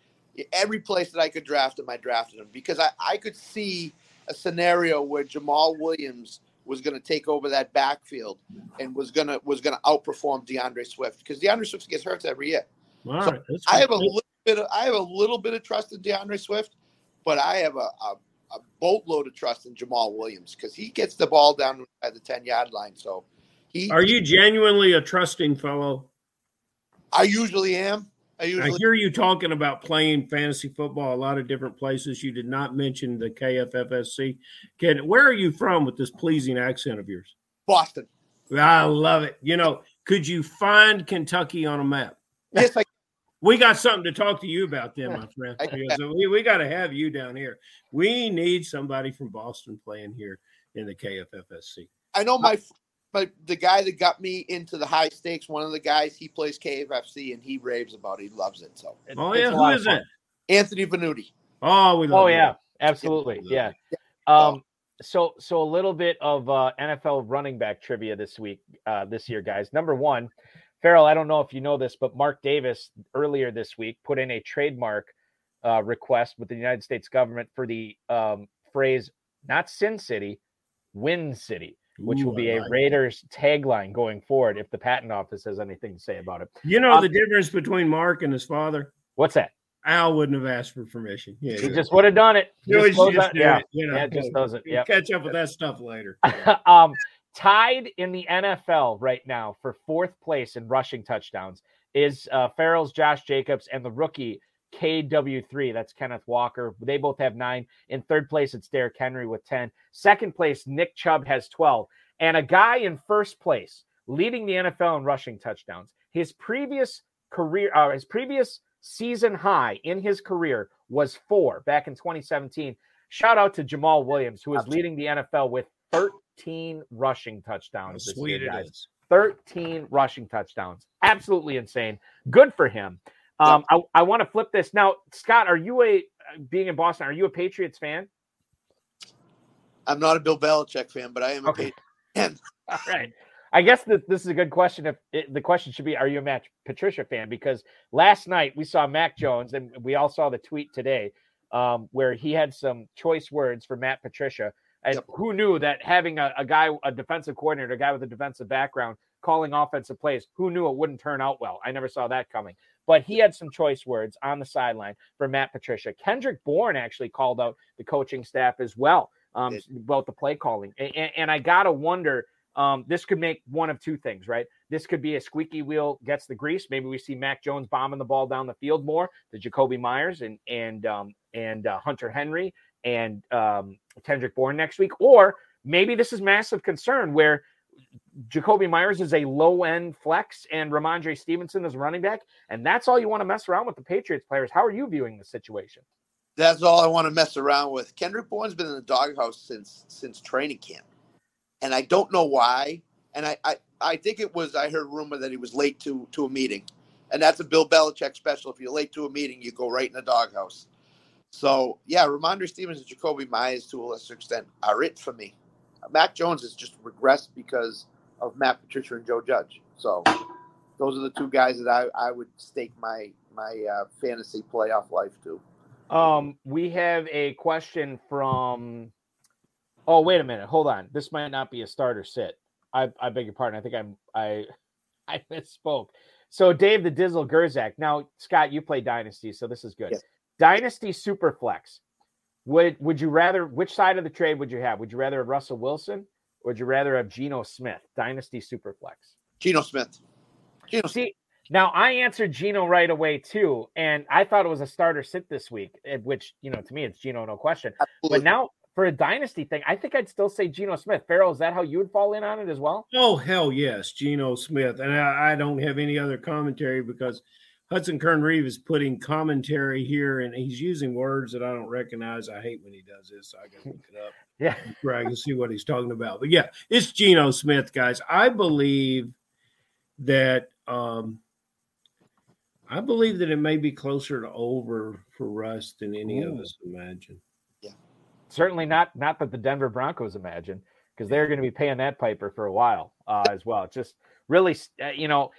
every place that I could draft him, I drafted him because I, I could see a scenario where Jamaal Williams was going to take over that backfield and was gonna was gonna outperform D'Andre Swift because D'Andre Swift gets hurt every year. All So right, I have a little bit of I have a little bit of trust in D'Andre Swift, but I have a, a, a boatload of trust in Jamaal Williams because he gets the ball down at the ten yard line. So he Are you genuinely a trusting fellow? I usually am. I I hear you talking about playing fantasy football a lot of different places. You did not mention the KFFSC. Can where are you from with this pleasing accent of yours? Boston. I love it. You know, could you find Kentucky on a map? Yes, I We got something to talk to you about then, my friend. Because we, we got to have you down here. We need somebody from Boston playing here in the KFFSC. I know uh, my my the guy that got me into the high stakes. One of the guys he plays KFFC and he raves about it. He loves it. So It's- Oh it's yeah, a who lot of is fun. that? Anthony Venuti. Oh, we love Oh you. yeah, absolutely. Yeah. Um, so so a little bit of uh, NFL running back trivia this week, uh, this year, guys. Number one, Ferrell. I don't know if you know this, but Mark Davis earlier this week put in a trademark uh, request with the United States government for the um, phrase "not Sin City, Win City," which Ooh, will be a like it. Raiders tagline going forward if the patent office has anything to say about it. You know Um, the difference between Mark and his father? What's that? Al wouldn't have asked for permission. Yeah, He yeah. just would have done it. Always Just just out- yeah, it, you know. yeah, just does it. Yep. catch up with that stuff later. um, tied in the NFL right now for fourth place in rushing touchdowns is uh, Ferrell's Josh Jacobs and the rookie KW3. That's Kenneth Walker. They both have nine. In third place, it's Derrick Henry with 10. Second place, Nick Chubb has 12. And a guy in first place leading the NFL in rushing touchdowns. His previous career, uh, his previous season high in his career was four back in 2017. Shout out to Jamaal Williams, who is leading the NFL with 13 rushing touchdowns. this sweet year, guys. is. 13 rushing touchdowns. Absolutely insane. Good for him. Um, I, I want to flip this now. Scott, are you a being in Boston? Are you a Patriots fan? I'm not a Bill Belichick fan, but I am a Okay. Fan. All right. I guess that this is a good question. If it, the question should be, are you a Matt Patricia fan? Because last night we saw Mac Jones, and we all saw the tweet today um, where he had some choice words for Matt Patricia. And Yep. who knew that having a, a guy, a defensive coordinator, a guy with a defensive background, calling offensive plays, who knew it wouldn't turn out well? I never saw that coming. But he had some choice words on the sideline for Matt Patricia. Kendrick Bourne actually called out the coaching staff as well um, about the play calling. And, and, and I gotta wonder. Um, this could make one of two things, right? This could be a squeaky wheel gets the grease. Maybe we see Mac Jones bombing the ball down the field more to Jakobi Meyers and and um, and uh, Hunter Henry and um, Kendrick Bourne next week, or maybe this is massive concern where Jakobi Meyers is a low end flex and Rhamondre Stevenson is running back, and that's all you want to mess around with the Patriots players. How are you viewing the situation? That's all I want to mess around with. Kendrick Bourne's been in the doghouse since since training camp, and I don't know why. And I, I I think it was I heard rumor that he was late to to a meeting, and that's a Bill Belichick special. If you're late to a meeting, you go right in the doghouse. So yeah, Rhamondre Stevens and Jakobi Meyers to a lesser extent are it for me. Mac Jones has just regressed because of Matt Patricia and Joe Judge. So those are the two guys that I, I would stake my my uh, fantasy playoff life to. Um, we have a question from. Oh, wait a minute. Hold on. This might not be a starter sit. I, I beg your pardon. I think I'm I I misspoke. So Dave the Dizzle Gerzak. Now, Scott, you play Dynasty, so this is good. Yes. Dynasty Superflex. Would would you rather which side of the trade would you have? Would you rather have Russell Wilson or would you rather have Geno Smith? Dynasty Superflex. Geno Smith. Geno Smith. See, now I answered Geno right away too, and I thought it was a starter sit this week, eh, which you know to me it's Geno, no question. Absolutely. But now for a dynasty thing, I think I'd still say Geno Smith. Ferrell, is that how you would fall in on it as well? Oh hell yes, Geno Smith, and I, I don't have any other commentary because Hudson Kern Reeve is putting commentary here, and he's using words that I don't recognize. I hate when he does this. So I got to look it up Yeah. where I can see what he's talking about. But yeah, it's Geno Smith, guys. I believe that um, I believe that it may be closer to over for Russ than any of us imagine. Yeah, certainly not not that the Denver Broncos imagine because they're going to be paying that piper for a while uh, as well. Just really, uh, you know,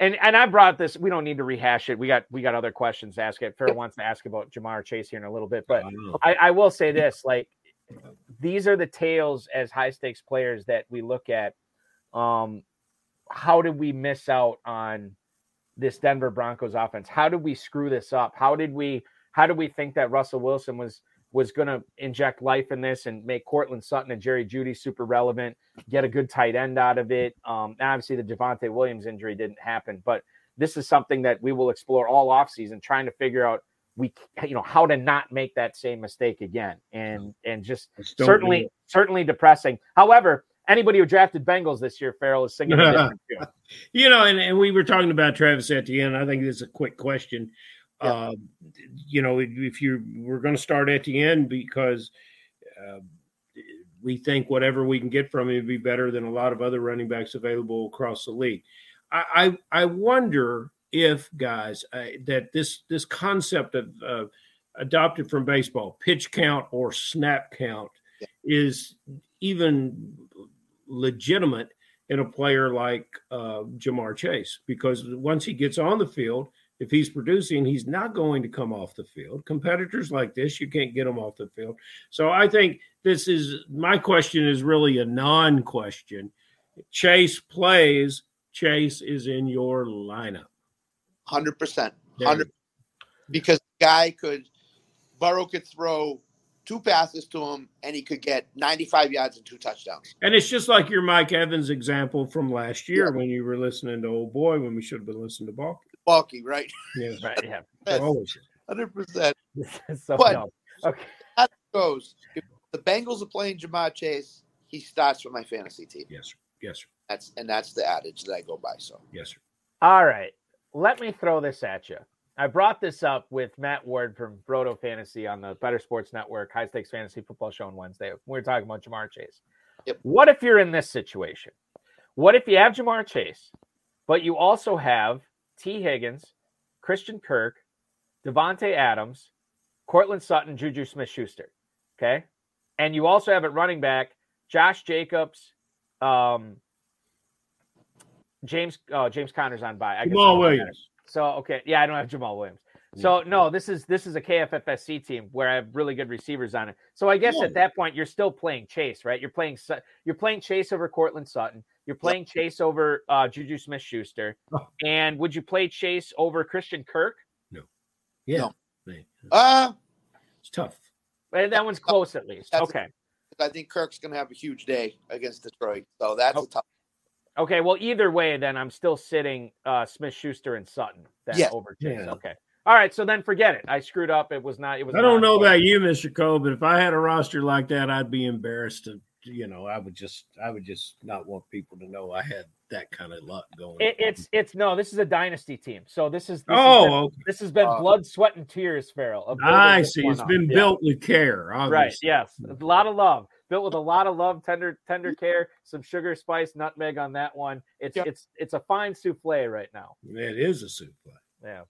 and and I brought this. We don't need to rehash it. We got we got other questions to ask. It Fair wants to ask about Ja'Marr Chase here in a little bit, but I, I will say this: like these are the tales as high stakes players that we look at. Um, how did we miss out on this Denver Broncos offense? How did we screw this up? How did we how did we think that Russell Wilson was was going to inject life in this and make Courtland Sutton and Jerry Jeudy super relevant, get a good tight end out of it. Um, obviously, the Javonte Williams injury didn't happen, but this is something that we will explore all offseason, trying to figure out we you know how to not make that same mistake again and and just certainly certainly depressing however anybody who drafted bengals this year ferrell is singing a different tune. You know, and, and we were talking about Travis Etienne. I think this is a quick question. Yeah. Uh, you know, if- you we're going to start at the end because uh, we think whatever we can get from him would be better than a lot of other running backs available across the league. I I, I wonder if guys uh, that this this concept of uh, adopted from baseball pitch count or snap count is even legitimate in a player like uh, Ja'Marr Chase because once he gets on the field, if he's producing, he's not going to come off the field. Competitors like this, you can't get them off the field. So I think this is my question is really a non question. Chase plays, Chase is in your lineup. Hundred percent, There hundred. Because the guy could, Burrow could throw two passes to him, and he could get ninety-five yards and two touchdowns. And it's just like your Mike Evans example from last year when you were listening to Old Boy when we should have been listening to Balky. Balky, right? Yeah, right yeah always. Hundred percent. So But- dumb. okay Goes. If the Bengals are playing Ja'Marr Chase, he starts for my fantasy team. Yes, sir. Yes, sir. That's and that's the adage that I go by. So Yes, sir. All right. Let me throw this at you. I brought this up with Matt Ward from Brodo Fantasy on the Better Sports Network, High Stakes Fantasy Football Show on Wednesday. We were talking about Ja'Marr Chase. Yep. What if you're in this situation? What if you have Ja'Marr Chase, but you also have Tee Higgins, Christian Kirk, Davante Adams, Courtland Sutton, Juju Smith Schuster? Okay. And you also have at running back Josh Jacobs, um, James uh, James Conner's on by. Jamaal Williams. So okay, yeah, I don't have Jamaal Williams. So no, this is this is a KFFSC team where I have really good receivers on it. So I guess Yeah. at that point you're still playing Chase, right? You're playing Su- you're playing Chase over Courtland Sutton. You're playing Chase over uh, Juju Smith Schuster. Oh. And would you play Chase over Christian Kirk? No. Yeah. No. Uh It's tough. Eh, That one's close at least. That's- Okay. I think Kirk's gonna have a huge day against Detroit. So that's Oh. a tough Okay. Well, either way, then I'm still sitting uh, Smith Schuster and Sutton then Yeah. over Chase. Yeah. Okay. All right. So then forget it. I screwed up. It was not. It was. I don't not- know about you, Mr. Cole, but if I had a roster like that, I'd be embarrassed to, you know, I would just, I would just not want people to know I had that kind of luck going. It, it's it's no. This is a dynasty team. So this is. This has been- oh, okay. This has been Uh, blood, sweat, and tears, Ferrell. of I see. one It's up. been Yeah. built with care. right. Yes, a lot of love, built with a lot of love, tender, tender care, some sugar, spice, nutmeg on that one. It's Yeah. it's it's a fine souffle right now. It is a souffle. Yeah.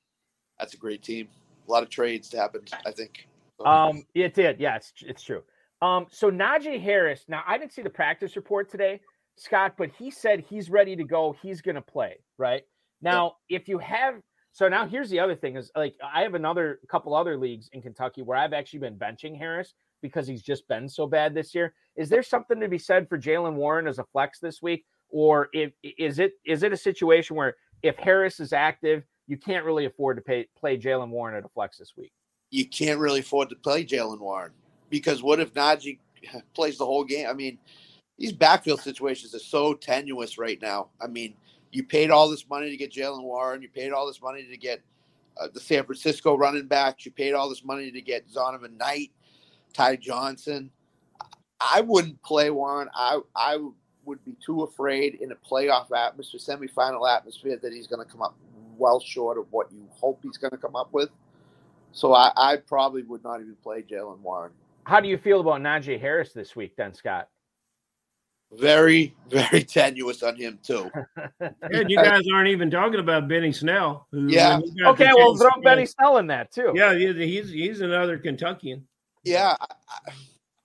that's a great team. A lot of trades happened, I think. Um, it did. Yeah, it's it's true. Um, so Najee Harris. Now I didn't see the practice report today, Scott, but he said he's ready to go. He's going to play. Right now, if you have. So now here's the other thing is like I have another couple other leagues in Kentucky where I've actually been benching Harris because he's just been so bad this year. Is there something to be said for Jaylen Warren as a flex this week, or if is it is it a situation where if Harris is active, you can't really afford to pay play Jaylen Warren at a flex this week? you can't really afford to play Jaylen Warren because what if Najee plays the whole game? I mean, these backfield situations are so tenuous right now. I mean, you paid all this money to get Jaylen Warren, you paid all this money to get uh, the San Francisco running backs, you paid all this money to get Zonovan Knight, Ty Johnson. I wouldn't play Warren. I I would be too afraid in a playoff atmosphere, semifinal atmosphere, that he's going to come up well short of what you hope he's going to come up with. So I, I probably would not even play Jaylen Warren. How do you feel about Najee Harris this week, then, Scott? Very, very tenuous on him too. And you guys aren't even talking about Benny Snell. Yeah. when he got Okay, well, throw to Benny Snell in that too. Yeah, he- he's he's another Kentuckian. Yeah, I,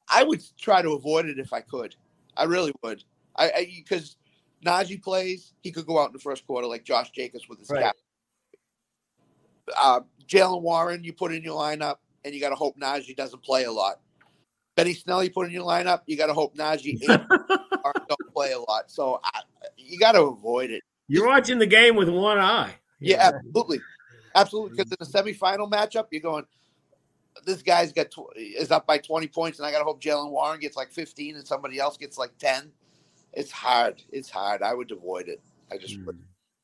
I would try to avoid it if I could. I really would. I because Najee plays, he could go out in the first quarter like Josh Jacobs with his Right. cap. Uh, Jaylen Warren, you put in your lineup, and you got to hope Najee doesn't play a lot. Benny Snell, you put in your lineup, you got to hope Najee don't play a lot. So I, you got to avoid it. You're watching the game with one eye. Yeah, absolutely, absolutely. Because in the mm-hmm. semifinal matchup, you're going. This guy's got tw- is up by 20 points, and I got to hope Jaylen Warren gets like 15, and somebody else gets like 10. It's hard. It's hard. I would avoid it. I just mm. would.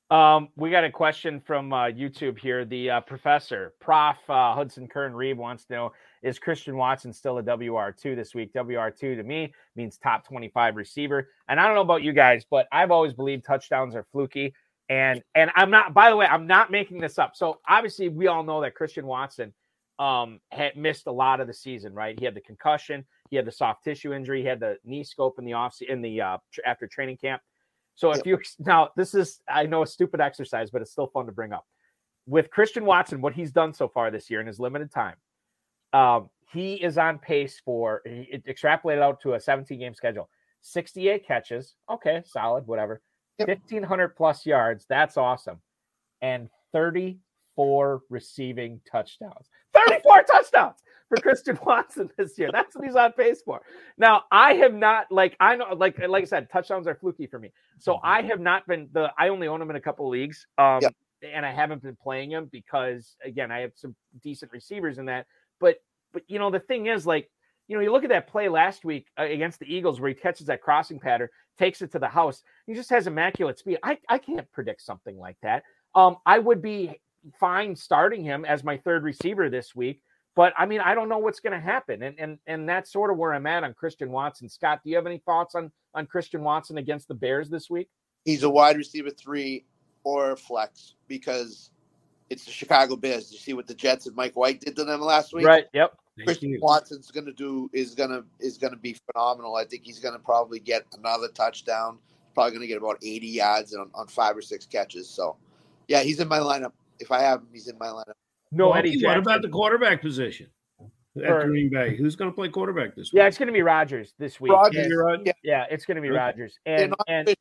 Um, we got a question from uh, YouTube here. The uh, professor, Prof. Uh, Hudson Kern Reeve, wants to know: Is Christian Watson still a WR two this week? WR two to me means top twenty five receiver. And I don't know about you guys, but I've always believed touchdowns are fluky. And and I'm not. By the way, I'm not making this up. So obviously, we all know that Christian Watson um, had missed a lot of the season. Right? He had the concussion. He had the soft tissue injury. He had the knee scope in the off in the uh, after training camp. So if you now this is I know a stupid exercise, but it's still fun to bring up. With Christian Watson, what he's done so far this year in his limited time, um, he is on pace for it extrapolated out to a 17 game schedule, 68 catches. Okay, solid, whatever. Yep. 1500 plus yards. That's awesome. And 34 receiving touchdowns. 34 touchdowns for Christian Watson this year. That's what he's on pace for. Now, I have not like I know like like I said, touchdowns are fluky for me. So I have not been the I only own him in a couple of leagues. Um Yep. and I haven't been playing him because again, I have some decent receivers in that. But but you know, the thing is like you know, you look at that play last week uh, against the Eagles where he catches that crossing pattern, takes it to the house. He just has immaculate speed. I, I can't predict something like that. Um, I would be fine starting him as my third receiver this week, but I mean, I don't know what's going to happen, and and and that's sort of where I'm at on Christian Watson. Scott, do you have any thoughts on on Christian Watson against the Bears this week? He's a wide receiver three or flex because it's the Chicago Bears. You see what the Jets and Mike White did to them last week. Right. Yep. Christian. Watson's going to do is going to is going to be phenomenal. I think he's going to probably get another touchdown. Probably going to get about 80 yards on, on five or six catches. So, yeah, he's in my lineup. If I have him, he's in my lineup. No, Well, Eddie. what about the quarterback position at For- Green Bay? Who's going to play quarterback this week? Yeah, it's going to be Rodgers this week. Rodgers, Yeah, And- right. yeah. yeah, it's going to be Okay. Rodgers, They're and not and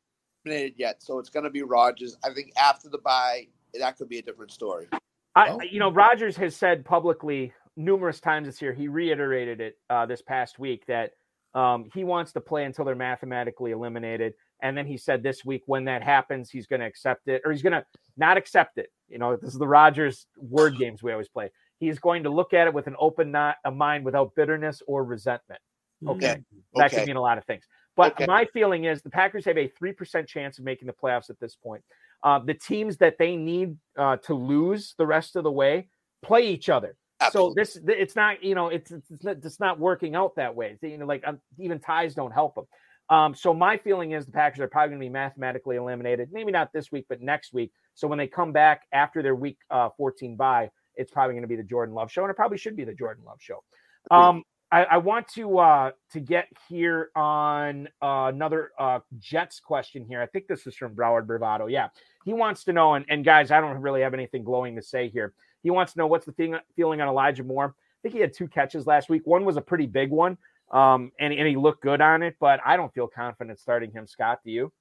eliminated yet, so it's going to be Rodgers. I think after the bye, that could be a different story. I, Well- you know, Rodgers has said publicly numerous times this year. He reiterated it uh, this past week that um, he wants to play until they're mathematically eliminated. And then he said this week, when that happens, he's going to accept it, or he's going to not accept it. You know, this is the Rodgers word games we always play. He's going to look at it with an open not a mind without bitterness or resentment. Okay. That Okay. could mean a lot of things. But Okay. my feeling is the Packers have a 3% chance of making the playoffs at this point. Uh, the teams that they need uh, to lose the rest of the way play each other. So this, it's not, you know, it's it's not, it's not working out that way. You know, like um, even ties don't help them. Um, so my feeling is the Packers are probably going to be mathematically eliminated. Maybe not this week, but next week. So when they come back after their week uh, 14 bye, it's probably going to be the Jordan Love show, and it probably should be the Jordan Love show. Um, I, I want to uh, to get here on uh, another uh, Jets question here. I think this is from Broward Bravado. Yeah, he wants to know, and, and guys, I don't really have anything glowing to say here. He wants to know what's the thing, feeling on Elijah Moore. I think he had two catches last week. One was a pretty big one, um, and, and he looked good on it. But I don't feel confident starting him. Scott, do you?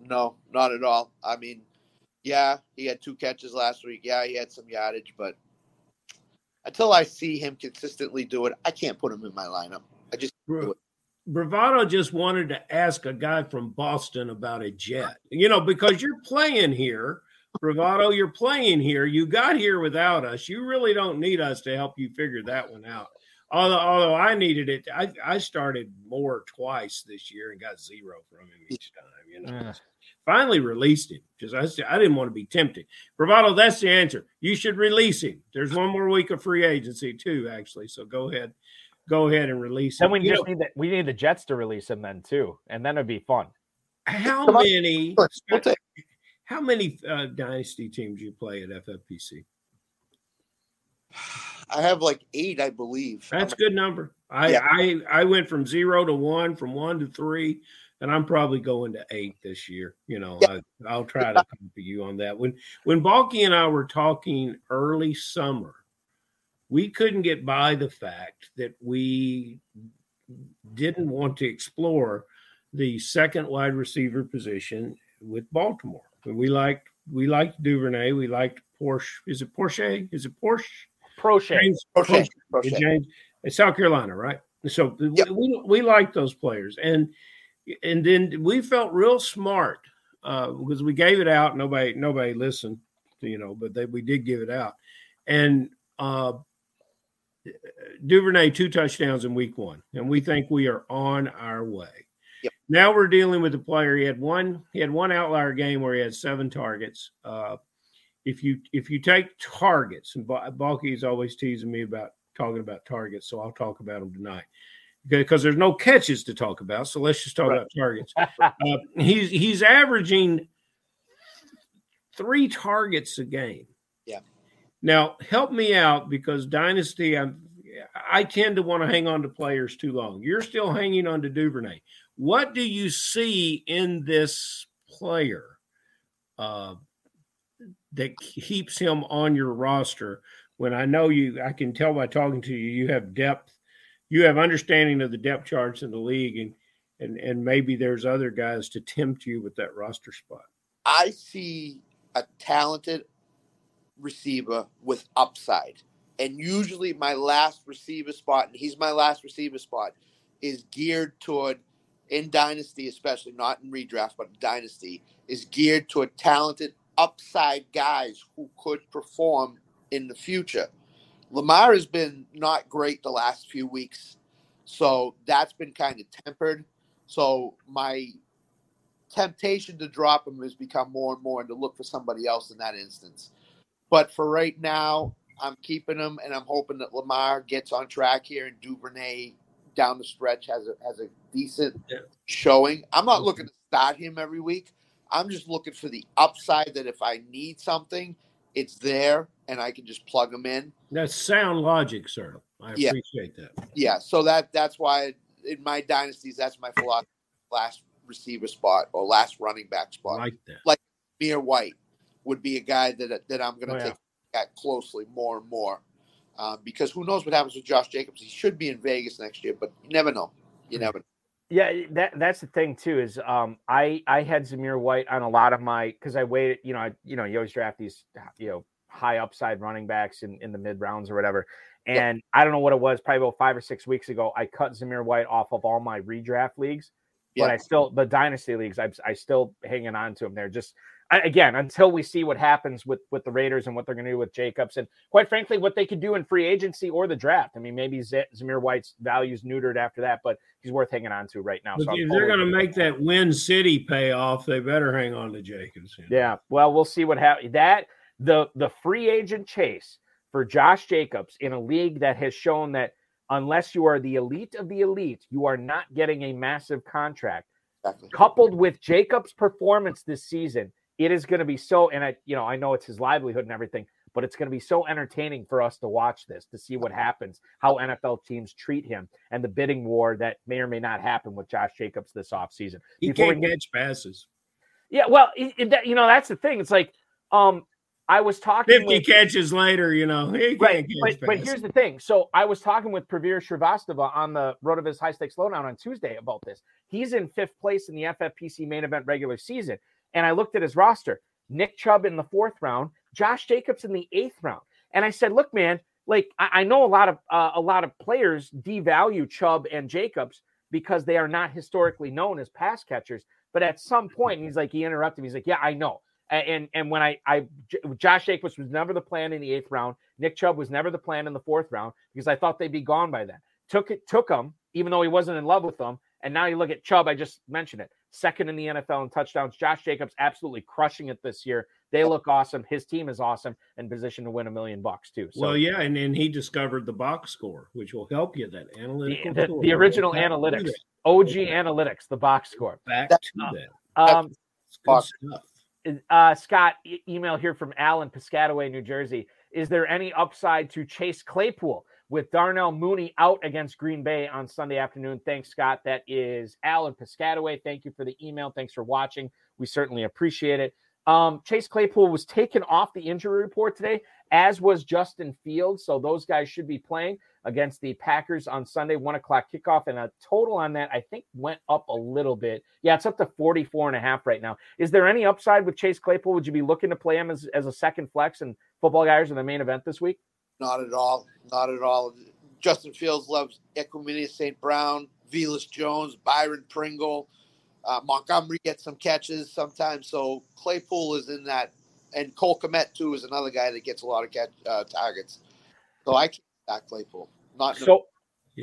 No, not at all. I mean, yeah, he had two catches last week. Yeah, he had some yardage, but until I see him consistently do it, I can't put him in my lineup. I just Bra- Bravado just wanted to ask a guy from Boston about a jet. You know, because you're playing here, Bravado, you're playing here. You got here without us. You really don't need us to help you figure that one out. Although, although I needed it, I, I started Moore twice this year and got zero from him each time. You know, finally released him because I, said- I didn't want to be tempted. Bravado, that's the answer. You should release him. There's one more week of free agency too, actually. So go ahead, go ahead and release him. Then we You just know, need the, we need the Jets to release him then too, and then it'd be fun. how Come many? How many uh, dynasty teams you play at FFPC? I have like eight, I believe. That's a good number. I, Yeah. I I went from zero to one, from one to three, and I'm probably going to eight this year. You know, Yeah. I, I'll try to copy you on that. When when Balky and I were talking early summer, we couldn't get by the fact that we didn't want to explore the second wide receiver position with Baltimore. We liked we liked Duvernay. We liked Porsche. Is it Porsche? Is it Porsche? Proche. James Okay. Porsche. James, it's South Carolina, right? So Yep. we, we like those players, and and then we felt real smart uh, because we gave it out. Nobody nobody listened, you know, but they, we did give it out, and uh, Duvernay two touchdowns in week one, and we think we are on our way. Yep. Now we're dealing with a player. He had one. He had one outlier game where he had seven targets. Uh, if you if you take targets, and Ba- Balky is always teasing me about talking about targets, so I'll talk about them tonight because there's no catches to talk about. So let's just talk Right. about targets. uh, he's he's averaging three targets a game. Yeah. Now help me out because dynasty, I'm, I tend to want to hang on to players too long. You're still hanging on to Duvernay. What do you see in this player uh, that keeps him on your roster? When I know you, I can tell by talking to you, you have depth, you have understanding of the depth charts in the league, and and and maybe there's other guys to tempt you with that roster spot. I see a talented receiver with upside. And usually my last receiver spot, and he's my last receiver spot, is geared toward in dynasty, especially not in redraft, but dynasty, is geared toward talented upside guys who could perform in the future. Lamar has been not great the last few weeks. So that's been kind of tempered. So my temptation to drop him has become more and more and to look for somebody else in that instance. But for right now, I'm keeping him and I'm hoping that Lamar gets on track here and Duvernay down the stretch has a has a decent Yeah. showing. I'm not looking to start him every week. I'm just looking for the upside that if I need something, it's there and I can just plug them in. That's sound logic, sir. I Yeah. appreciate that. Yeah, so that that's why in my dynasties that's my philosophy. Last receiver spot or last running back spot. like that. Like Mir White would be a guy that that I'm going to Oh, yeah. take at closely more and more um, because who knows what happens with Josh Jacobs? He should be in Vegas next year, but you never know. You never. Know. Yeah, that that's the thing too. Is um, I I had Zamir White on a lot of my because I waited. You know, I you know you always draft these you know high upside running backs in in the mid rounds or whatever. And I don't know what it was, probably about five or six weeks ago. I cut Zamir White off of all my redraft leagues, but Yeah. I still the dynasty leagues. I I still hanging on to him there. Just I, again until we see what happens with with the Raiders and what they're going to do with Jacobs and quite frankly what they could do in free agency or the draft. I mean, maybe Z- Zamir White's values neutered after that, but he's worth hanging on to right now. So if they're going to make that Win City pay off, they better hang on to Jacobs. Yeah, well, we'll see what happens. That the the free agent chase for Josh Jacobs in a league that has shown that unless you are the elite of the elite, you are not getting a massive contract. Exactly. Coupled with Jacobs' performance this season, it is going to be so. And I, you know, I know it's his livelihood and everything, but it's going to be so entertaining for us to watch this to see what happens, how NFL teams treat him, and the bidding war that may or may not happen with Josh Jacobs this offseason. He Before can't catch passes. Yeah, well, it, it- you know, that's the thing. It's like, um, I was talking 50 with, catches later, you know, he can't right, catch but, but here's the thing. So I was talking with Pravir Srivastava on the Road of His High Stakes Lowdown on Tuesday about this. He's in fifth place in the FFPC main event regular season, and I looked at his roster: Nick Chubb in the fourth round, Josh Jacobs in the eighth round, and I said, "Look, man, like I, I know a lot of uh, a lot of players devalue Chubb and Jacobs because they are not historically known as pass catchers, but at some point, he's like, he interrupted me. He's like, "Yeah, I know." And and when I I Josh Jacobs was never the plan in the eighth round. Nick Chubb was never the plan in the fourth round because I thought they'd be gone by then. Took it took him even though he wasn't in love with them. And now you look at Chubb. I just mentioned it, second in the NFL in touchdowns. Josh Jacobs absolutely crushing it this year. They look awesome. His team is awesome and positioned to win a million bucks too. So well, yeah, and then he discovered the box score, which will help you that the, analytical. the, score. the original Back to analytics, that. OG analytics, the box score. Back That- to that. Um, good stuff. uh, Scott, e- email here from Alan Piscataway, New Jersey. Is there any upside to Chase Claypool with Darnell Mooney out against Green Bay on Sunday afternoon? Thanks, Scott. That is Alan Piscataway. Thank you for the email. Thanks for watching. We certainly appreciate it. Um, Chase Claypool was taken off the injury report today, as was Justin Fields. So those guys should be playing against the Packers on Sunday, one o'clock kickoff. And a total on that, I think, went up a little bit. Yeah, it's up to 44 and a half right now. Is there any upside with Chase Claypool? Would you be looking to play him as, as a second flex and football guys in the main event this week? Not at all. Not at all. Justin Fields loves Equanimeous St. Brown, Velus Jones, Byron Pringle. Uh, Montgomery gets some catches sometimes. So Claypool is in that. And Cole Kmet, too, is another guy that gets a lot of catch, uh, targets. So I can't back Claypool. Not so,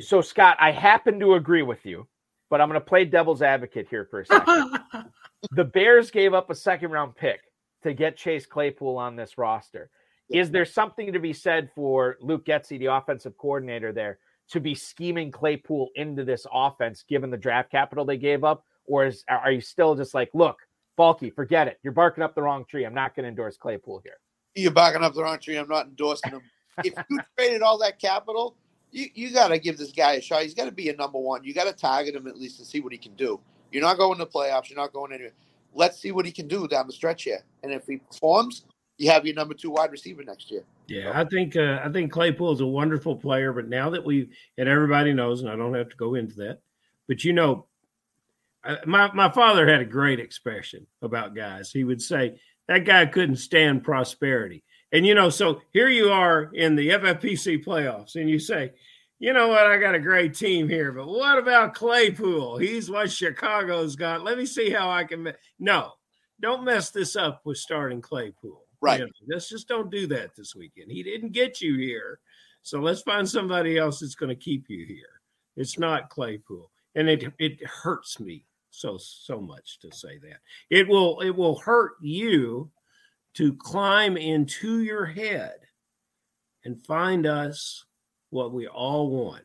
so Scott, I happen to agree with you, but I'm going to play devil's advocate here for a second. the Bears gave up a second round pick to get Chase Claypool on this roster. Is there something to be said for Luke Getsy, the offensive coordinator there, to be scheming Claypool into this offense given the draft capital they gave up? Or is, are you still just like, look, Balky, forget it. You're barking up the wrong tree. I'm not going to endorse Claypool here. You're barking up the wrong tree. I'm not endorsing him. if you traded all that capital, you, you got to give this guy a shot. He's got to be a number one. You got to target him at least and see what he can do. You're not going to playoffs. You're not going anywhere. Let's see what he can do down the stretch here. And if he performs, you have your number two wide receiver next year. Yeah, I think uh, I think Claypool is a wonderful player, but now that we and everybody knows, and I don't have to go into that, but you know, my my father had a great expression about guys. He would say that guy couldn't stand prosperity, and you know, so here you are in the FFPC playoffs, and you say, you know what, I got a great team here, but what about Claypool? He's what Chicago's got. Let me see how I can. No, don't mess this up with starting Claypool. Right. You know, let's just don't do that this weekend. He didn't get you here. So let's find somebody else that's going to keep you here. It's not Claypool. And it it hurts me so so much to say that. It will it will hurt you to climb into your head and find us what we all want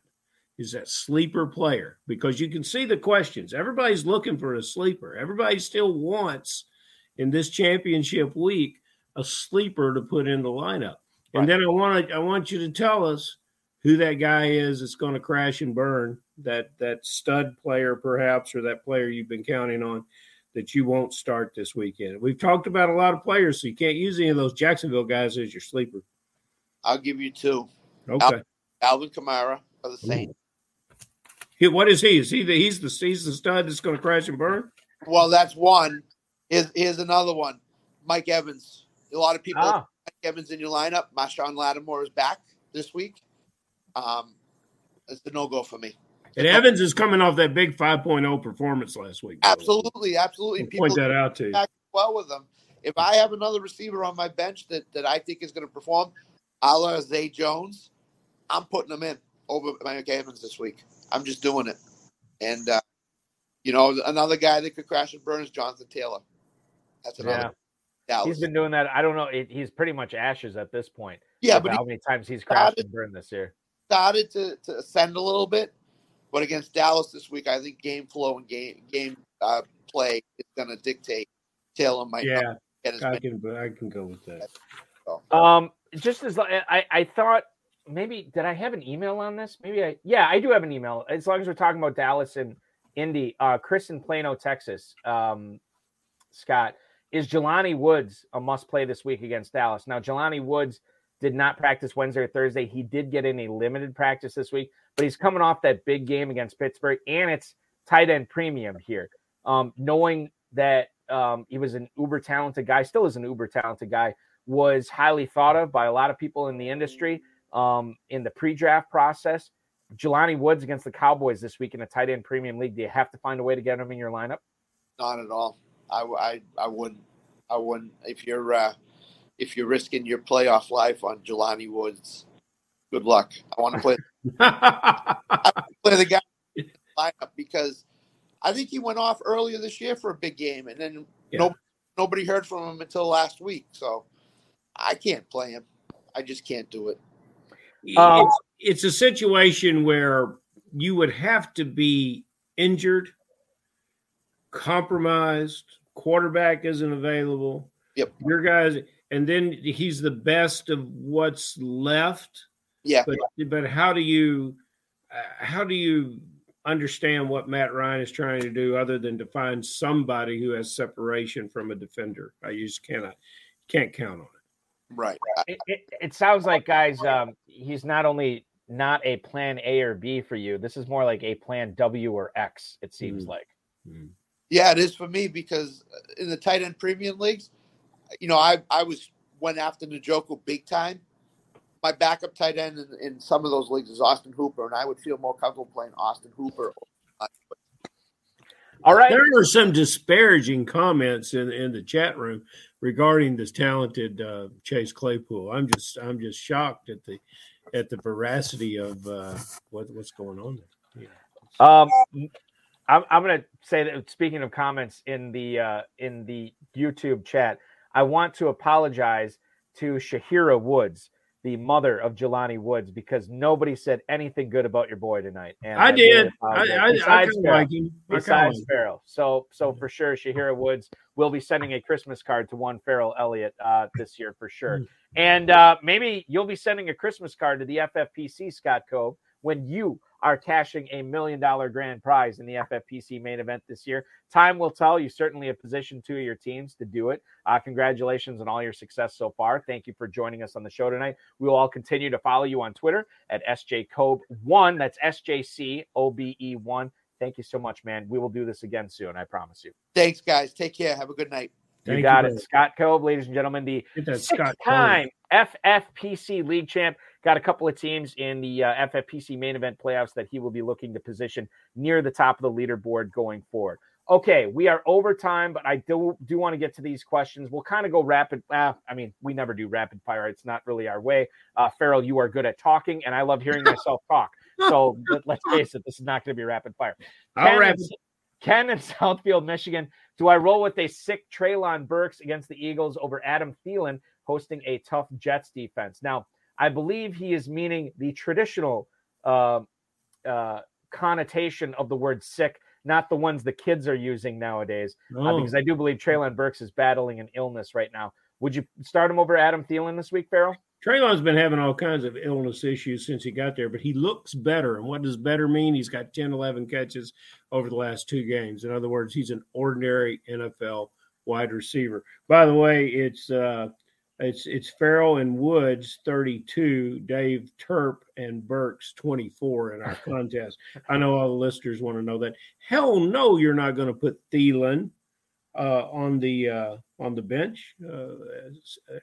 is that sleeper player because you can see the questions. Everybody's looking for a sleeper. Everybody still wants in this championship week a sleeper to put in the lineup. Right. And then I want to I want you to tell us who that guy is that's going to crash and burn that that stud player perhaps or that player you've been counting on that you won't start this weekend. We've talked about a lot of players, so you can't use any of those Jacksonville guys as your sleeper. I'll give you two. Okay. Alvin Kamara of the Saints. He, what is he? Is he the he's the he's the stud that's going to crash and burn? Well, that's one. Here's, here's another one. Mike Evans. A lot of people ah. Evans in your lineup. Marshon Lattimore is back this week. Um, it's the no go for me. And Evans is coming off that big 5.0 performance last week. Absolutely, absolutely. People point that out to you. Well with them. If I have another receiver on my bench that, that I think is going to perform, a la Zay Jones, I'm putting them in over Mike Evans this week. I'm just doing it. And, uh, you know, another guy that could crash and burn is Jonathan Taylor. That's another. Yeah. He's been doing that. I don't know. He's pretty much ashes at this point. Yeah, but how many times he's crashed started, and burned this year? Started to, to ascend a little bit, but against Dallas this week, I think game flow and game game uh, play is going to dictate. Taylor might. Yeah, I can. I can go with that. Um, just as I, I thought maybe did I have an email on this? Maybe I yeah, I do have an email. As long as we're talking about Dallas and Indy, uh Chris in Plano, Texas. Um Scott, is Jelani Woods a must play this week against Dallas? Now, Jelani Woods did not practice Wednesday or Thursday. He did get in a limited practice this week, but he's coming off that big game against Pittsburgh, and it's tight end premium here. Um, knowing that um, he was an uber talented guy, still is an uber talented guy, was highly thought of by a lot of people in the industry um, in the pre-draft process. Jelani Woods against the Cowboys this week in a tight end premium league. Do you have to find a way to get him in your lineup? Not at all. I, I, I wouldn't. I wouldn't. If you're uh, if you're risking your playoff life on Jelani Woods, good luck. I want to play. play the guy lineup because I think he went off earlier this year for a big game, and then yeah. nobody, nobody heard from him until last week. So I can't play him. I just can't do it. Um, it's, it's a situation where you would have to be injured, compromised, quarterback isn't available. Yep. Your guys, and then he's the best of what's left. Yeah. But but how do you uh, how do you understand what Matt Ryan is trying to do other than to find somebody who has separation from a defender. I just cannot can't count on it. Right. It, it, it sounds like, guys, um, he's not only not a plan A or B for you. This is more like a plan W or X. It seems Mm. like. Yeah, it is for me because uh, in the tight end premium leagues, you know, I I was went after Njoku big time. My backup tight end in, in some of those leagues is Austin Hooper, and I would feel more comfortable playing Austin Hooper. All right. There were some disparaging comments in, in the chat room regarding this talented uh, Chase Claypool. I'm just I'm just shocked at the at the veracity of uh, what what's going on there. Yeah. Um, I'm, I'm going to say that speaking of comments in the uh, in the YouTube chat, I want to apologize to Shahira Woods, the mother of Jelani Woods, because nobody said anything good about your boy tonight. And I really did. I, apologize. I, I Besides Ferrell. like him. I Besides like. Ferrell, so so for sure, Shahira Woods will be sending a Christmas card to one Ferrell Elliott uh, this year for sure, Hmm. and uh, maybe you'll be sending a Christmas card to the FFPC Scott Cobe when you are cashing a million dollar grand prize in the FFPC main event this year. Time will tell. You certainly have positioned two of your teams to do it. Uh, congratulations on all your success so far. Thank you for joining us on the show tonight. We will all continue to follow you on Twitter at SJCobe1. That's SJCOBE1. Thank you so much, man. We will do this again soon. I promise you. Thanks, guys. Take care. Have a good night. You Thank got brother. it. Scott Cobe, ladies and gentlemen, the Get that Scott Cobe. six-time FFPC league champ. Got a couple of teams in the uh, FFPC main event playoffs that he will be looking to position near the top of the leaderboard going forward. Okay, we are over time, but I do do want to get to these questions. We'll kind of go rapid. Uh, I mean, we never do rapid fire. It's not really our way. Uh, Ferrell, you are good at talking, and I love hearing myself talk. So let, let's face it, this is not going to be rapid fire. Ken, wrap in, Ken in Southfield, Michigan. Do I roll with a sick Traylon Burks against the Eagles over Adam Thielen hosting a tough Jets defense? Now, I believe he is meaning the traditional uh, uh, connotation of the word sick, not the ones the kids are using nowadays, uh, Oh. because I do believe Traylon Burks is battling an illness right now. Would you start him over Adam Thielen this week, Ferrell? Traylon's been having all kinds of illness issues since he got there, but he looks better. And what does better mean? He's got 10, 11 catches over the last two games. In other words, he's an ordinary NFL wide receiver. By the way, it's uh, it's it's Ferrell and Woods 32, Dave Turp and Burks 24 in our contest. I know all the listeners want to know that. Hell no, you're not going to put Thielen uh, on the uh, on the bench. Uh, uh,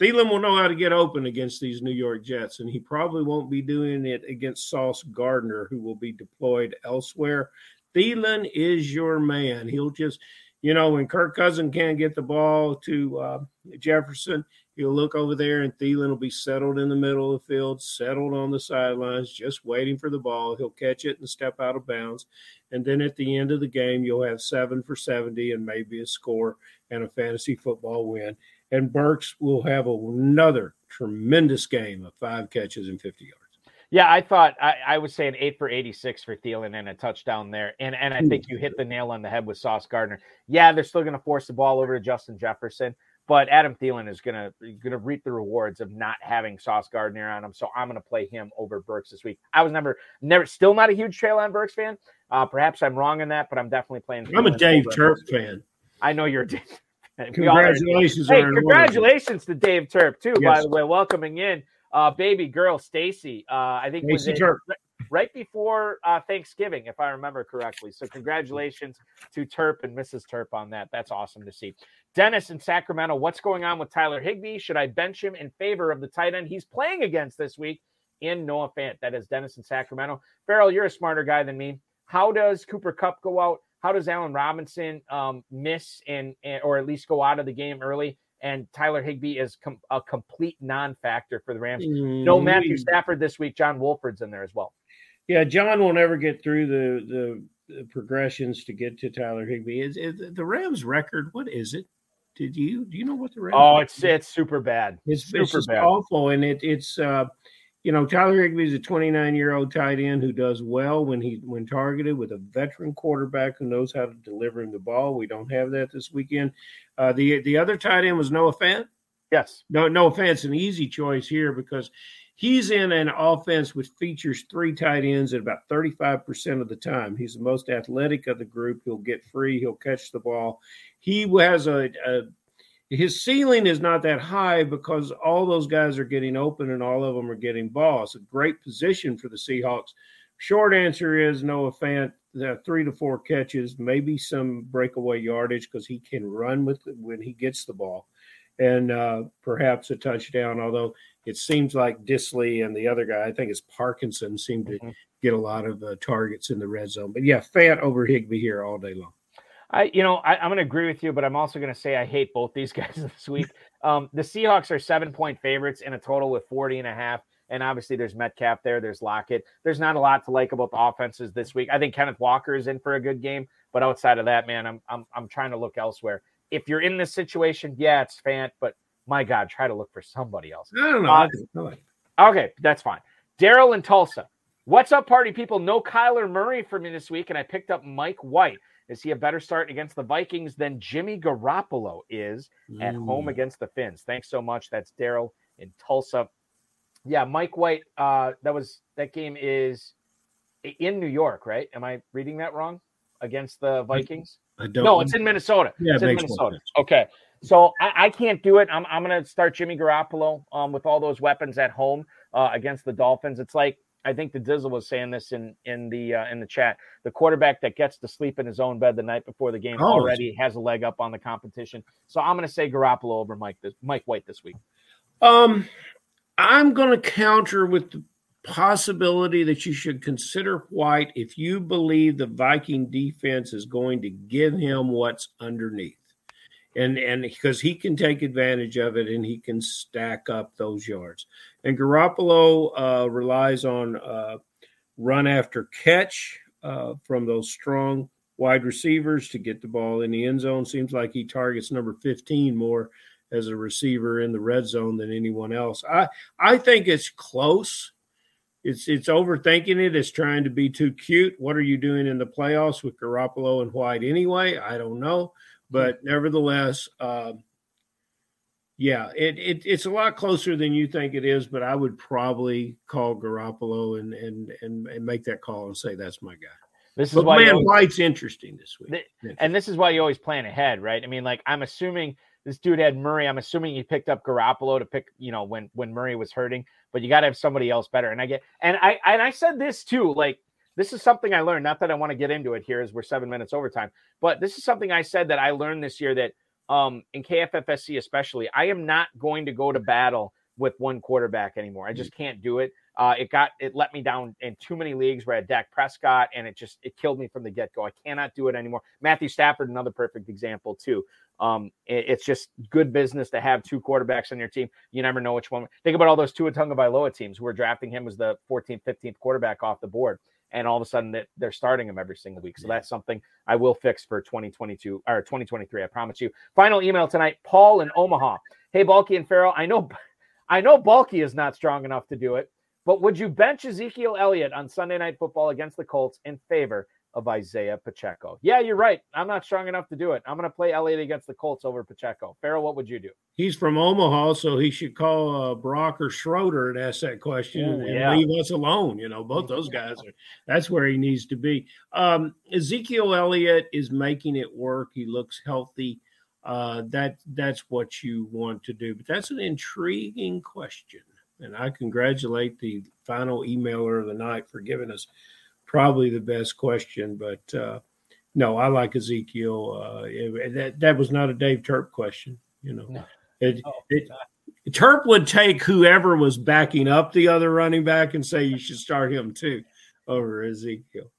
Thielen will know how to get open against these New York Jets, and he probably won't be doing it against Sauce Gardner, who will be deployed elsewhere. Thielen is your man. He'll just, you know, when Kirk Cousin can't get the ball to uh, Jefferson, he'll look over there, and Thielen will be settled in the middle of the field, settled on the sidelines, just waiting for the ball. He'll catch it and step out of bounds. And then at the end of the game, you'll have seven for 70 and maybe a score and a fantasy football win. And Burks will have another tremendous game of five catches and 50 yards. Yeah, I thought I, I was saying eight for 86 for Thielen and a touchdown there. And and I think you hit the nail on the head with Sauce Gardner. Yeah, they're still going to force the ball over to Justin Jefferson, but Adam Thielen is going to going to reap the rewards of not having Sauce Gardner on him. So I'm going to play him over Burks this week. I was never never still not a huge Traylon Burks fan. Uh, perhaps I'm wrong in that, but I'm definitely playing. I'm a Dave over Turp fan. I know you're a Dave. We. Congratulations. Hey, on an award. congratulations to Dave Turp too. By the way, welcoming in uh, baby girl Stacy. Uh, I think was it right before uh, Thanksgiving, if I remember correctly. So congratulations to Turp and Mrs. Turp on that. That's awesome to see. Dennis in Sacramento, what's going on with Tyler Higbee? Should I bench him in favor of the tight end he's playing against this week in Noah Fant? That is Dennis in Sacramento. Ferrell, you're a smarter guy than me. How does Cooper Kupp go out? How does Allen Robinson um, miss and, and or at least go out of the game early? And Tyler Higbee is com- a complete non-factor for the Rams. No Mm, Matthew Stafford this week. John Wolford's in there as well. Yeah, John will never get through the the, the progressions to get to Tyler Higbee. Is, is the Rams record? What is it? Did you do you know what the Rams? Oh, it's is? it's super bad. It's, Super it's bad. awful, and it, it's uh, you know Tyler Higbee is a 29 year old tight end who does well when he when targeted with a veteran quarterback who knows how to deliver him the ball. We don't have that this weekend. Uh, the the other tight end was Noah Fant. Yes. No, no offense, an easy choice here because he's in an offense which features three tight ends at about 35% of the time. He's the most athletic of the group. He'll get free, he'll catch the ball. He has a, a his ceiling is not that high because all those guys are getting open and all of them are getting balls. A great position for the Seahawks. Short answer is Noah Fant, the three to four catches, maybe some breakaway yardage because he can run with it when he gets the ball, and uh, perhaps a touchdown. Although it seems like Dissly and the other guy, I think it's Parkinson, seem to mm-hmm. get a lot of uh, targets in the red zone. But yeah, Fant over Higbee here all day long. I, you know, I, am going to agree with you, but I'm also going to say I hate both these guys this week. Um, the Seahawks are seven point favorites in a total with 40 and a half. And obviously, there's Metcalf there. There's Lockett. There's not a lot to like about the offenses this week. I think Kenneth Walker is in for a good game, but outside of that, man, I'm I'm I'm trying to look elsewhere. If you're in this situation, yeah, it's Fant, but my God, try to look for somebody else. I don't know. Uh, okay, that's fine. Daryl in Tulsa. What's up, party people? No Kyler Murray for me this week, and I picked up Mike White. Is he a better start against the Vikings than Jimmy Garoppolo is at mm. home against the Finns? Thanks so much. That's Daryl in Tulsa. Yeah, Mike White. Uh, that was that game is in New York, right? Am I reading that wrong? Against the Vikings? I don't. No, it's in Minnesota. Yeah, it's in Minnesota. Okay, so I, I, can't do it. I'm, I'm going to start Jimmy Garoppolo um, with all those weapons at home uh, against the Dolphins. It's like I think the Dizzle was saying this in in the uh, in the chat. The quarterback that gets to sleep in his own bed the night before the game oh, already has a leg up on the competition. So I'm going to say Garoppolo over Mike this Mike White this week. Um, I'm going to counter with the possibility that you should consider White if you believe the Viking defense is going to give him what's underneath. And and because he can take advantage of it and he can stack up those yards. And Garoppolo uh, relies on uh, run after catch uh, from those strong wide receivers to get the ball in the end zone. Seems like he targets number 15 more as a receiver in the red zone than anyone else. I I think it's close. It's it's overthinking it. It's trying to be too cute. What are you doing in the playoffs with Garoppolo and White anyway? I don't know, but nevertheless, uh, yeah, it, it it's a lot closer than you think it is. But I would probably call Garoppolo and and and, and make that call and say that's my guy. This is but why man, always, White's interesting this week. and this is why you always plan ahead, right? I mean, like I'm assuming this dude had Murray. I'm assuming he picked up Garoppolo to pick, you know, when when Murray was hurting. But you got to have somebody else better. And I get, and I and I said this too. Like this is something I learned. Not that I want to get into it here, as we're seven minutes overtime. But this is something I said that I learned this year that um in KFFSC especially, I am not going to go to battle with one quarterback anymore. I just mm. can't do it. Uh, it got it let me down in too many leagues where I had Dak Prescott, and it just it killed me from the get go. I cannot do it anymore. Matthew Stafford, another perfect example too. Um, it, it's just good business to have two quarterbacks on your team. You never know which one. Think about all those Tua Tagovailoa teams who were drafting him as the 14th, 15th quarterback off the board, and all of a sudden that they're starting him every single week. So that's something I will fix for 2022 or 2023. I promise you. Final email tonight, Paul in Omaha. Hey, Balky and Ferrell, I know, I know Balky is not strong enough to do it, but would you bench Ezekiel Elliott on Sunday Night Football against the Colts in favor of Isaiah Pacheco. Yeah, you're right. I'm not strong enough to do it. I'm going to play Elliott against the Colts over Pacheco. Ferrell, what would you do? He's from Omaha, so he should call uh, Brock or Schroeder and ask that question Ooh, and yeah. leave us alone. You know, both those guys are. That's where he needs to be. Um, Ezekiel Elliott is making it work. He looks healthy. Uh, that that's what you want to do. But that's an intriguing question, and I congratulate the final emailer of the night for giving us probably the best question. But uh, no, I like Ezekiel. Uh, it, that that was not a Dave Turp question. You know, no. it, oh, it, Turp would take whoever was backing up the other running back and say you should start him too over Ezekiel.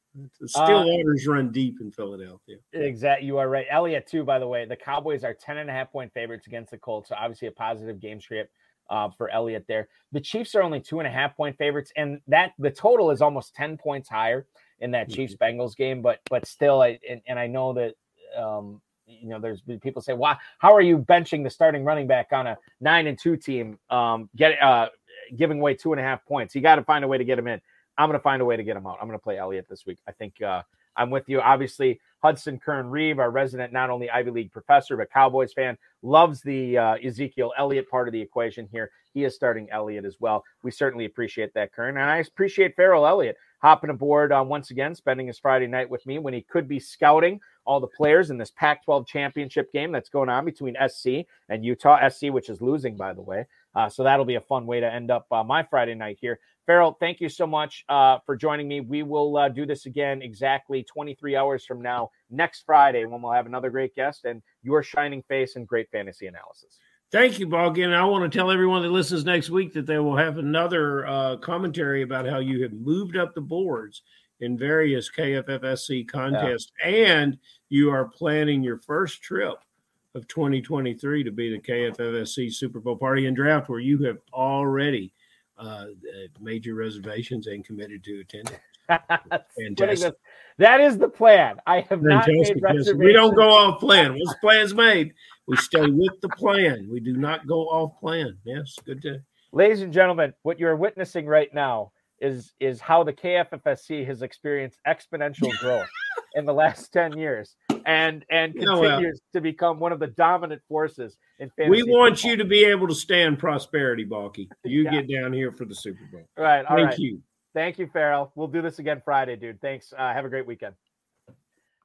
Still uh, waters run deep in Philadelphia. Exactly. You are right. Elliott, too, by the way. The Cowboys are 10 and a half point favorites against the Colts. So obviously a positive game script uh, for Elliott there. The Chiefs are only two and a half point favorites, and that the total is almost 10 points higher in that mm-hmm. Chiefs Bengals game. But but still, I and, and I know that um, you know there's people say, why how are you benching the starting running back on a nine and two team? Um, get uh giving away two and a half points. You got to find a way to get him in. I'm going to find a way to get him out. I'm going to play Elliott this week. I think uh, I'm with you. Obviously, Hudson Kern Reeve, our resident not only Ivy League professor but Cowboys fan, loves the uh, Ezekiel Elliott part of the equation here. He is starting Elliott as well. We certainly appreciate that, Kern, and I appreciate Ferrell Elliott hopping aboard uh, once again, spending his Friday night with me when he could be scouting all the players in this Pac 12 championship game that's going on between SC and Utah. SC, which is losing, by the way. Uh, so that'll be a fun way to end up uh, my Friday night here. Ferrell, thank you so much uh, for joining me. We will uh, do this again exactly 23 hours from now, next Friday, when we'll have another great guest and your shining face and great fantasy analysis. Thank you, Boggy. I want to tell everyone that listens next week that they will have another uh, commentary about how you have moved up the boards in various KFFSC contests, yeah. and you are planning your first trip of 2023 to be the KFFSC Super Bowl party and draft, where you have already uh, made your reservations and committed to attending. Fantastic. that is the plan. I have Fantastic. not made reservations. We don't go off plan. Once the plan's made, we stay with the plan. We do not go off plan. Yes, good day. Ladies and gentlemen, what you're witnessing right now is is how the KFFSC has experienced exponential growth in the last 10 years and and continues to become one of the dominant forces in fantasy. We want football. you to be able to stand prosperity, Balky. You yeah. get down here for the Super Bowl. Right. Thank right. you. Thank you, Ferrell. We'll do this again Friday, dude. Thanks. Uh, have a great weekend.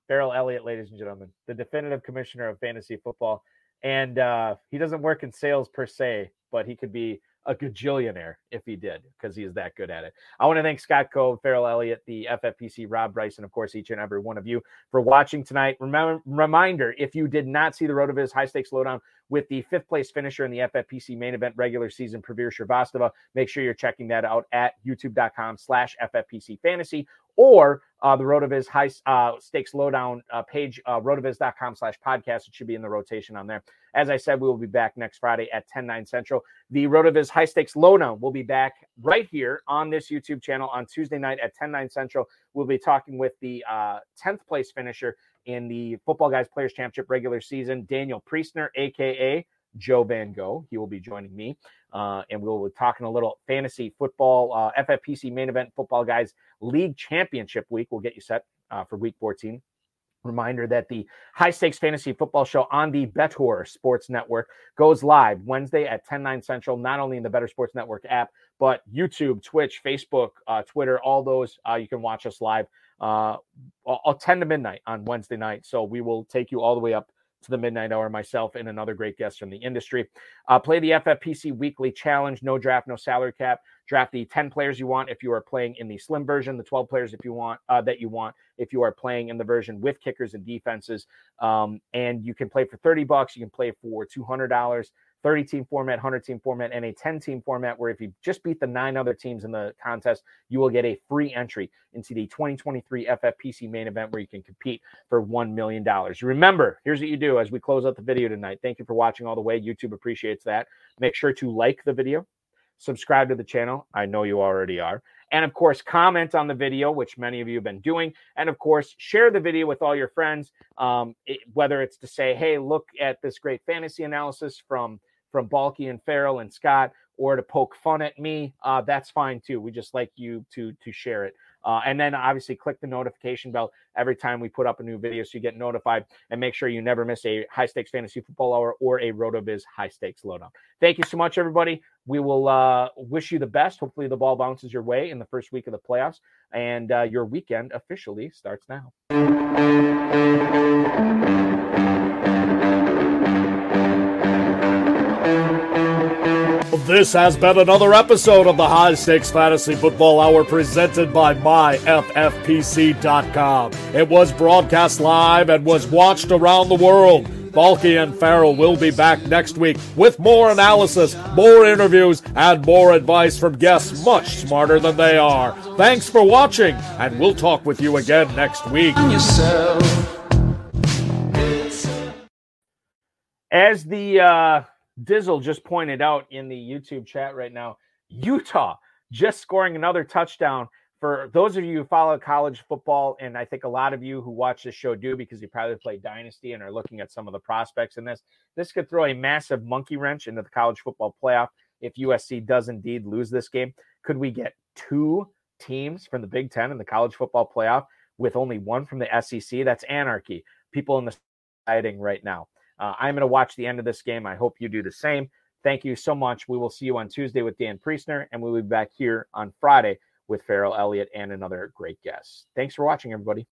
Ferrell Elliott, ladies and gentlemen, the definitive commissioner of fantasy football. And uh, he doesn't work in sales per se, but he could be a gajillionaire if he did, because he is that good at it. I want to thank Scott Cobe, Ferrell Elliott, the FFPC, Rob Bryson, of course, each and every one of you for watching tonight. Remember, reminder if you did not see the RotoViz high stakes lowdown with the fifth place finisher in the FFPC main event regular season, Pravir Srivastava, make sure you're checking that out at youtube.com slash FFPC fantasy or uh, the Rotoviz high uh, stakes lowdown uh, page, uh, rotoviz.com slash podcast. It should be in the rotation on there. As I said, we will be back next Friday at 10, 9 central. The Rotoviz high stakes lowdown will be back right here on this YouTube channel on Tuesday night at 10, 9 central. We'll be talking with the 10th uh, place finisher in the Footballguys Players Championship regular season, Daniel Priestner, aka Joe Van Gogh. He will be joining me, uh, and we'll be talking a little fantasy football, uh, FFPC main event football guys league championship week. We'll get you set uh, for week 14. Reminder that the high stakes fantasy football show on the Better Sports Network goes live Wednesday at 10 9 Central, not only in the Better Sports Network app, but YouTube, Twitch, Facebook, uh, Twitter, all those. Uh, you can watch us live uh, 10 to midnight on Wednesday night. So we will take you all the way up to the midnight hour, myself and another great guest from the industry. Uh, play the FFPC weekly challenge, no draft, no salary cap. Draft the 10 players you want if you are playing in the slim version, the 12 players if you want uh, that you want if you are playing in the version with kickers and defenses. Um, and you can play for 30 bucks, you can play for $200. 30 team format, 100 team format, and a 10 team format where if you just beat the nine other teams in the contest, you will get a free entry into the 2023 FFPC main event where you can compete for $1 million. Remember, here's what you do as we close out the video tonight. Thank you for watching all the way. YouTube appreciates that. Make sure to like the video, subscribe to the channel. I know you already are. And of course, comment on the video, which many of you have been doing. And of course, share the video with all your friends, um, it, whether it's to say, hey, look at this great fantasy analysis from from Balky and Ferrell and Scott or to poke fun at me, uh, that's fine too. We just like you to to share it. Uh, and then obviously click the notification bell every time we put up a new video so you get notified and make sure you never miss a high stakes fantasy football hour or a RotoViz high stakes lowdown. Thank you so much, everybody. We will uh, wish you the best. Hopefully, the ball bounces your way in the first week of the playoffs, and uh, your weekend officially starts now. This has been another episode of the High Stakes Fantasy Football Hour presented by MyFFPC.com. It was broadcast live and was watched around the world. Balky and Ferrell will be back next week with more analysis, more interviews, and more advice from guests much smarter than they are. Thanks for watching, and we'll talk with you again next week. As the uh Dizzle just pointed out in the YouTube chat right now, Utah just scoring another touchdown. For those of you who follow college football, and I think a lot of you who watch this show do because you probably play Dynasty and are looking at some of the prospects in this, this could throw a massive monkey wrench into the college football playoff if USC does indeed lose this game. Could we get two teams from the Big Ten in the college football playoff with only one from the SEC. That's anarchy. People in the fighting right now. Uh, I'm going to watch the end of this game. I hope you do the same. Thank you so much. We will see you on Tuesday with Dan Priestner, and we'll be back here on Friday with Ferrell Elliott and another great guest. Thanks for watching, everybody.